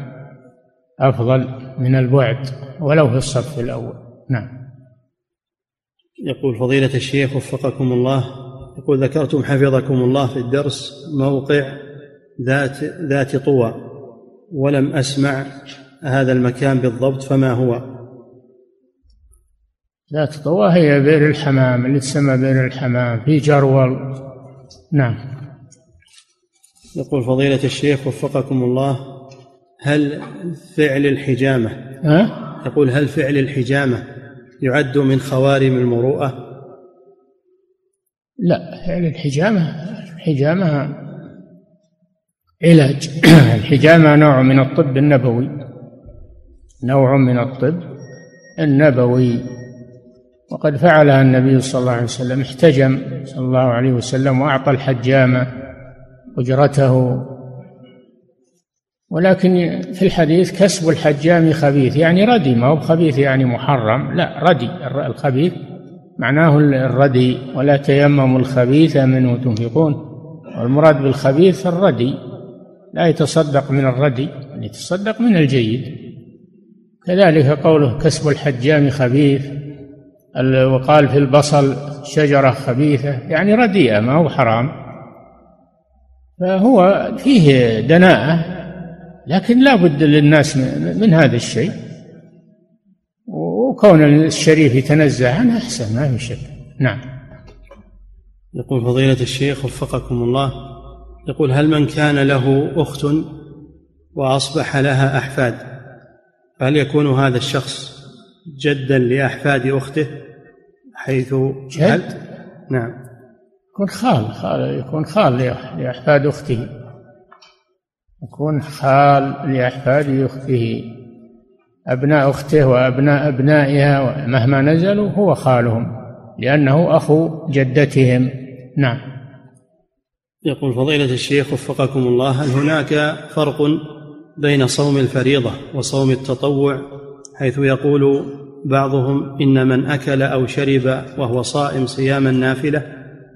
B: أفضل من البعد ولو في الصف الأول. نعم.
A: يقول فضيلة الشيخ وفقكم الله يقول ذكرتم حفظكم الله في الدرس موقع ذات ذات طوى ولم أسمع هذا المكان بالضبط فما هو.
B: ذات طوى هي بئر الحمام اللي تسمى بئر الحمام في جرول. نعم.
A: يقول فضيلة الشيخ وفقكم الله هل فعل الحجامة
B: ها؟
A: يقول هل فعل الحجامة يعد من خوارم المروءة؟
B: لا فعل الحجامة الحجامة علاج. الحجامة نوع من الطب النبوي. نوع من الطب النبوي. وقد فعلها النبي صلى الله عليه وسلم احتجم صلى الله عليه وسلم وأعطى الحجامة أجرته. ولكن في الحديث كسب الحجام خبيث يعني ردي. ما هو خبيث يعني محرم. لا ردي. الخبيث معناه الردي. ولا تيمموا الخبيث منه تنفقون. والمراد بالخبيث الردي. لا يتصدق من الردي يعني يتصدق من الجيد. كذلك قوله كسب الحجام خبيث وقال في البصل شجرة خبيثة يعني رديئة ما هو حرام. فهو فيه دناءة لكن لا بد للناس من هذا الشيء. وكون الشريف يتنزه عنه أحسن ما في شك. نعم.
A: يقول فضيلة الشيخ وفقكم الله يقول هل من كان له أخت وأصبح لها أحفاد؟ فهل يكون هذا الشخص جدا لأحفاد أخته حيث
B: جد؟
A: نعم.
B: يكون خال خال يكون خال لأحفاد أخته. يكون خال لأحفاد أخته. أبناء أخته وأبناء أبنائها مهما نزلوا هو خالهم لأنه أخو جدتهم. نعم.
A: يقول فضيلة الشيخ وفقكم الله هل هناك فرق بين صوم الفريضة وصوم التطوع؟ حيث يقول بعضهم إن من أكل أو شرب وهو صائم صيام النافلة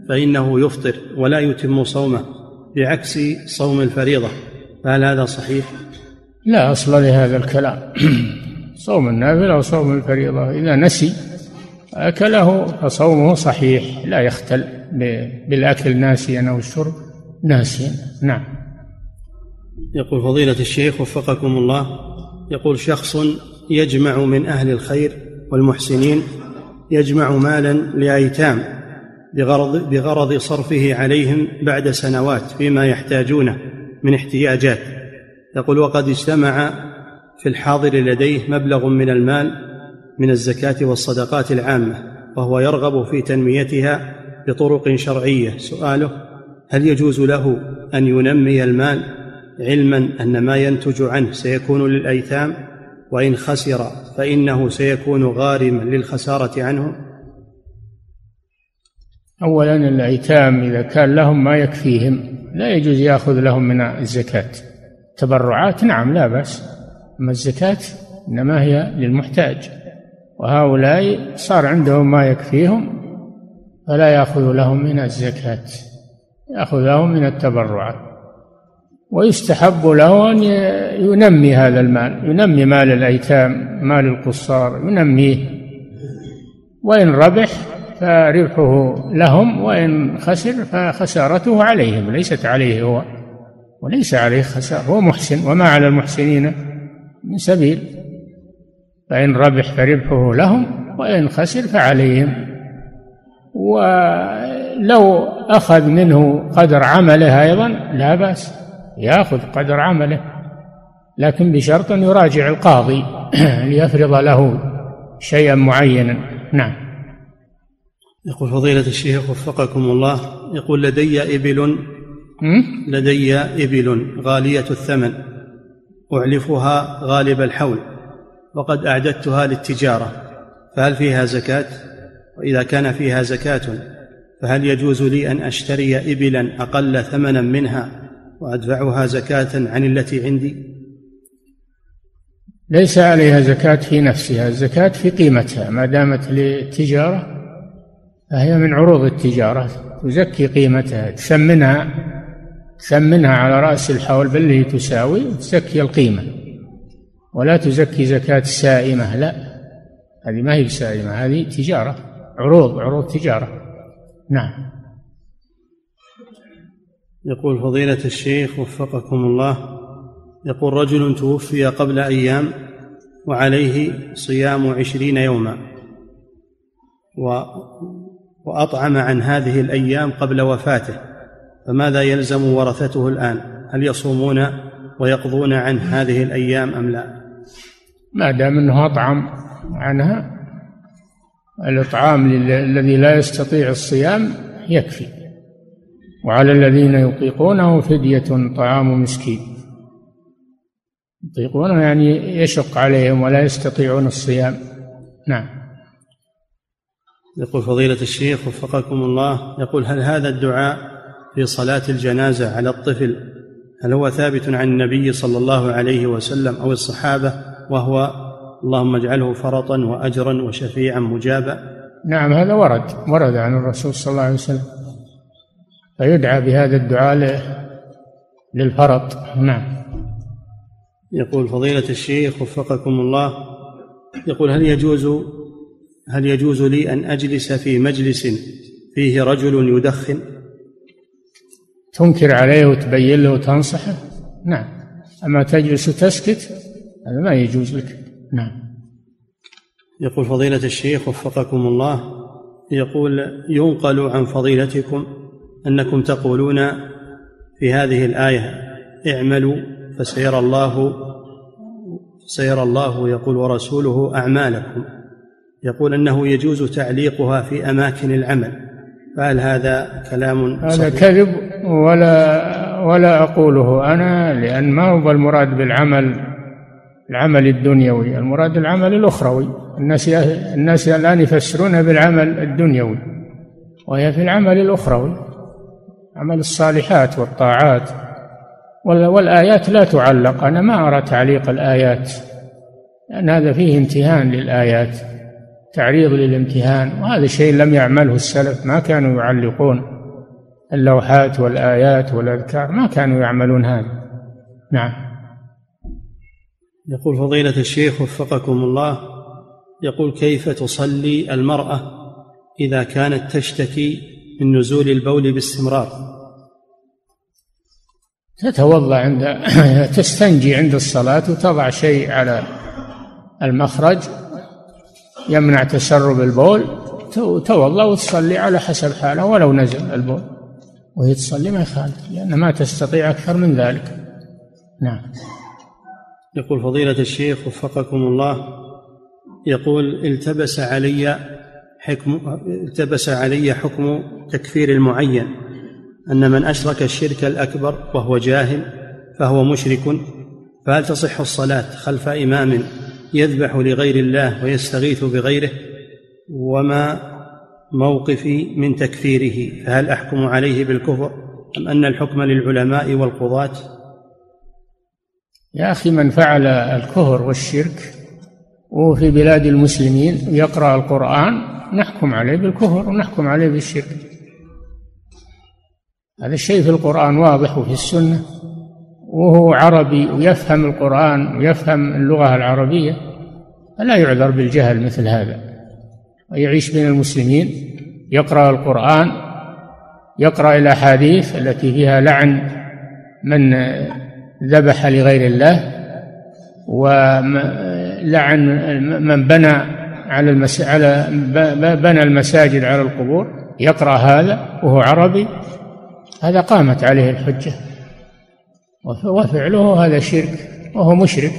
A: فإنه يفطر ولا يتم صومه بعكس صوم الفريضة. فهل هذا صحيح؟
B: لا أصل لهذا الكلام. صوم النافلة وصوم الفريضة إذا نسي أكله فصومه صحيح لا يختل. بالأكل ناسيا أو الشرب ناسيا. نعم.
A: يقول فضيلة الشيخ وفقكم الله يقول شخص يجمع من أهل الخير والمحسنين يجمع مالا لأيتام بغرض, بغرض صرفه عليهم بعد سنوات فيما يحتاجونه من احتياجات. يقول وقد اجتمع في الحاضر لديه مبلغ من المال من الزكاة والصدقات العامة وهو يرغب في تنميتها بطرق شرعية. سؤاله هل يجوز له أن ينمي المال علما أن ما ينتج عنه سيكون للأيتام؟ وإن خسر فإنه سيكون غارما للخسارة عنه؟
B: اولا الأيتام إذا كان لهم ما يكفيهم لا يجوز يأخذ لهم من الزكاة. تبرعات؟ نعم لا بأس. أما الزكاة إنما هي للمحتاج. وهؤلاء صار عندهم ما يكفيهم فلا يأخذ لهم من الزكاة يأخذ لهم من التبرعات ويستحب له أن ينمي هذا المال ينمي مال الأيتام مال القصار ينميه. وإن ربح فربحه لهم وإن خسر فخسارته عليهم ليست عليه هو وليس عليه خسارة هو محسن. وما على المحسنين من سبيل. فإن ربح فربحه لهم وإن خسر فعليهم. ولو أخذ منه قدر عمله أيضا لا بأس يأخذ قدر عمله لكن بشرط أن يراجع القاضي ليفرض له شيئا معينا. نعم.
A: يقول فضيلة الشيخ وفقكم الله يقول لدي إبل لدي إبل غالية الثمن أعلفها غالب الحول وقد أعددتها للتجارة فهل فيها زكاة؟ وإذا كان فيها زكاة فهل يجوز لي أن أشتري إبلا أقل ثمنا منها وأدفعها زكاة عن التي عندي؟
B: ليس عليها زكاة في نفسها الزكاة في قيمتها ما دامت للتجارة فهي من عروض التجارة تزكي قيمتها تثمنها تثمنها على رأس الحول باللي تساوي تزكي القيمة. ولا تزكي زكاة السائمة لا هذه ما هي سائمة هذه تجارة. عروض عروض تجارة. نعم.
A: يقول فضيلة الشيخ وفقكم الله يقول رجل توفي قبل أيام وعليه صيام عشرين يوما و وأطعم عن هذه الأيام قبل وفاته فماذا يلزم ورثته الآن؟ هل يصومون ويقضون عن هذه الأيام أم لا؟
B: ما دام أنه أطعم عنها الإطعام الذي لا يستطيع الصيام يكفي وعلى الذين يطيقونه فدية طعام مسكين. يطيقونه يعني يشق عليهم ولا يستطيعون الصيام. نعم.
A: يقول فضيلة الشيخ وفقكم الله يقول هل هذا الدعاء في صلاة الجنازة على الطفل هل هو ثابت عن النبي صلى الله عليه وسلم أو الصحابة وهو اللهم اجعله فرطا وأجرا وشفيعا مجابا.
B: نعم هذا ورد ورد عن الرسول صلى الله عليه وسلم. فيدعى بهذا الدعاء للفرط. نعم.
A: يقول فضيلة الشيخ وفقكم الله يقول هل يجوز هل يجوز لي أن أجلس في مجلس فيه رجل يدخن؟
B: تنكر عليه وتبين له وتنصحه؟ نعم. أما تجلس وتسكت هذا ما يجوز لك. نعم.
A: يقول فضيلة الشيخ وفقكم الله يقول ينقل عن فضيلتكم أنكم تقولون في هذه الآية اعملوا فسيرى الله سيرى الله يقول ورسوله أعمالكم يقول أنه يجوز تعليقها في أماكن العمل فهل هذا كلام
B: هذا كذب ولا ولا أقوله أنا لأن ما هو المراد بالعمل العمل الدنيوي. المراد العمل الأخروي. الناس الناس الآن يفسرونها بالعمل الدنيوي وهي في العمل الأخروي. عمل الصالحات والطاعات. والآيات لا تعلق. أنا ما أرى تعليق الآيات. لأن هذا فيه امتهان للآيات تعريض للامتهان. وهذا شيء لم يعمله السلف. ما كانوا يعلقون اللوحات والآيات والأذكار. ما كانوا يعملون هذا. نعم.
A: يقول فضيلة الشيخ وفقكم الله يقول كيف تصلي المرأة إذا كانت تشتكي من نزول البول باستمرار؟
B: تتوضأ عند تستنجي عند الصلاة وتضع شيء على المخرج يمنع تسرب البول توضأ وتصلي على حسب حالها ولو نزل البول. وهي تصلي ما يخالف لأن ما تستطيع أكثر من ذلك. نعم.
A: يقول فضيلة الشيخ وفقكم الله يقول التبس علي حكم التبس علي حكم تكفير المعين أن من أشرك الشرك الأكبر وهو جاهل فهو مشرك فهل تصح الصلاة خلف إمام يذبح لغير الله ويستغيث بغيره؟ وما موقفي من تكفيره؟ فهل أحكم عليه بالكفر أم أن الحكم للعلماء والقضاة؟
B: يا أخي من فعل الكفر والشرك وهو في بلاد المسلمين يقرأ القرآن نحكم عليه بالكفر ونحكم عليه بالشرك. هذا الشيء في القرآن واضح وفي السنة وهو عربي ويفهم القرآن ويفهم اللغة العربية فلا يعذر بالجهل مثل هذا. ويعيش بين المسلمين يقرأ القرآن يقرأ الأحاديث التي فيها لعن من ذبح لغير الله ولعن من بنى على المس... على بنى المساجد على القبور يقرأ هذا وهو عربي هذا قامت عليه الحجة. وفعله هذا شرك وهو مشرك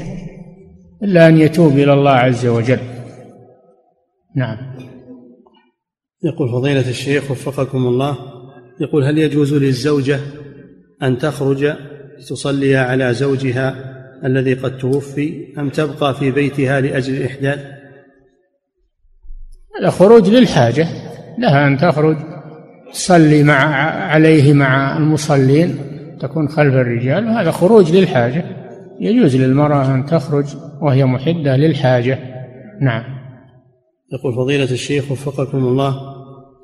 B: إلا أن يتوب إلى الله عز وجل. نعم.
A: يقول فضيلة الشيخ وفقكم الله يقول هل يجوز للزوجة أن تخرج تصلي على زوجها الذي قد توفي أم تبقى في بيتها لأجل الإحداث؟
B: الخروج للحاجة لها أن تخرج تصلي مع عليه مع المصلين تكون خلف الرجال وهذا خروج للحاجة. يجوز للمرأة أن تخرج وهي محدة للحاجة. نعم.
A: يقول فضيلة الشيخ وفقكم الله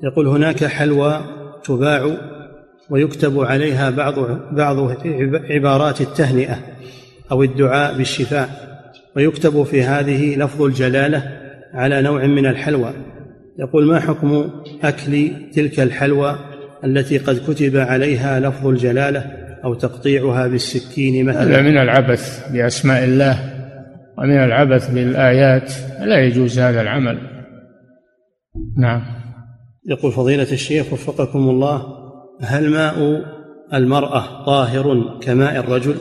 A: يقول هناك حلوى تباع ويكتب عليها بعض بعض عبارات التهنئة أو الدعاء بالشفاء. ويكتب في هذه لفظ الجلالة على نوع من الحلوى. يقول ما حكم أكل تلك الحلوى التي قد كتب عليها لفظ الجلالة أو تقطيعها بالسكين مثلا؟
B: هذا من العبث بأسماء الله ومن العبث بالآيات. لا يجوز هذا العمل. نعم.
A: يقول فضيلة الشيخ وفقكم الله هل ماء المرأة طاهر كماء الرجل؟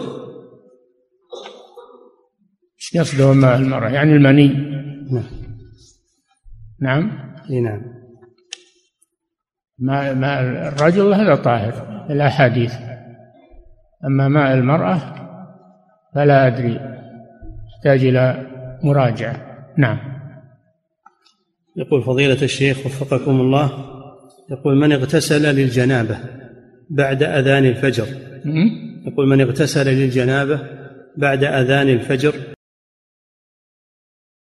B: إيش قصده ماء المرأة؟ يعني المني.
A: نعم.
B: نعم؟
A: إي نعم.
B: ماء ماء الرجل هذا طاهر الأحاديث. أما ماء المرأة فلا أدري يحتاج إلى مراجعة. نعم.
A: يقول فضيلة الشيخ وفقكم الله يقول من اغتسل للجنابة بعد أذان الفجر. يقول من اغتسل للجنابة بعد أذان الفجر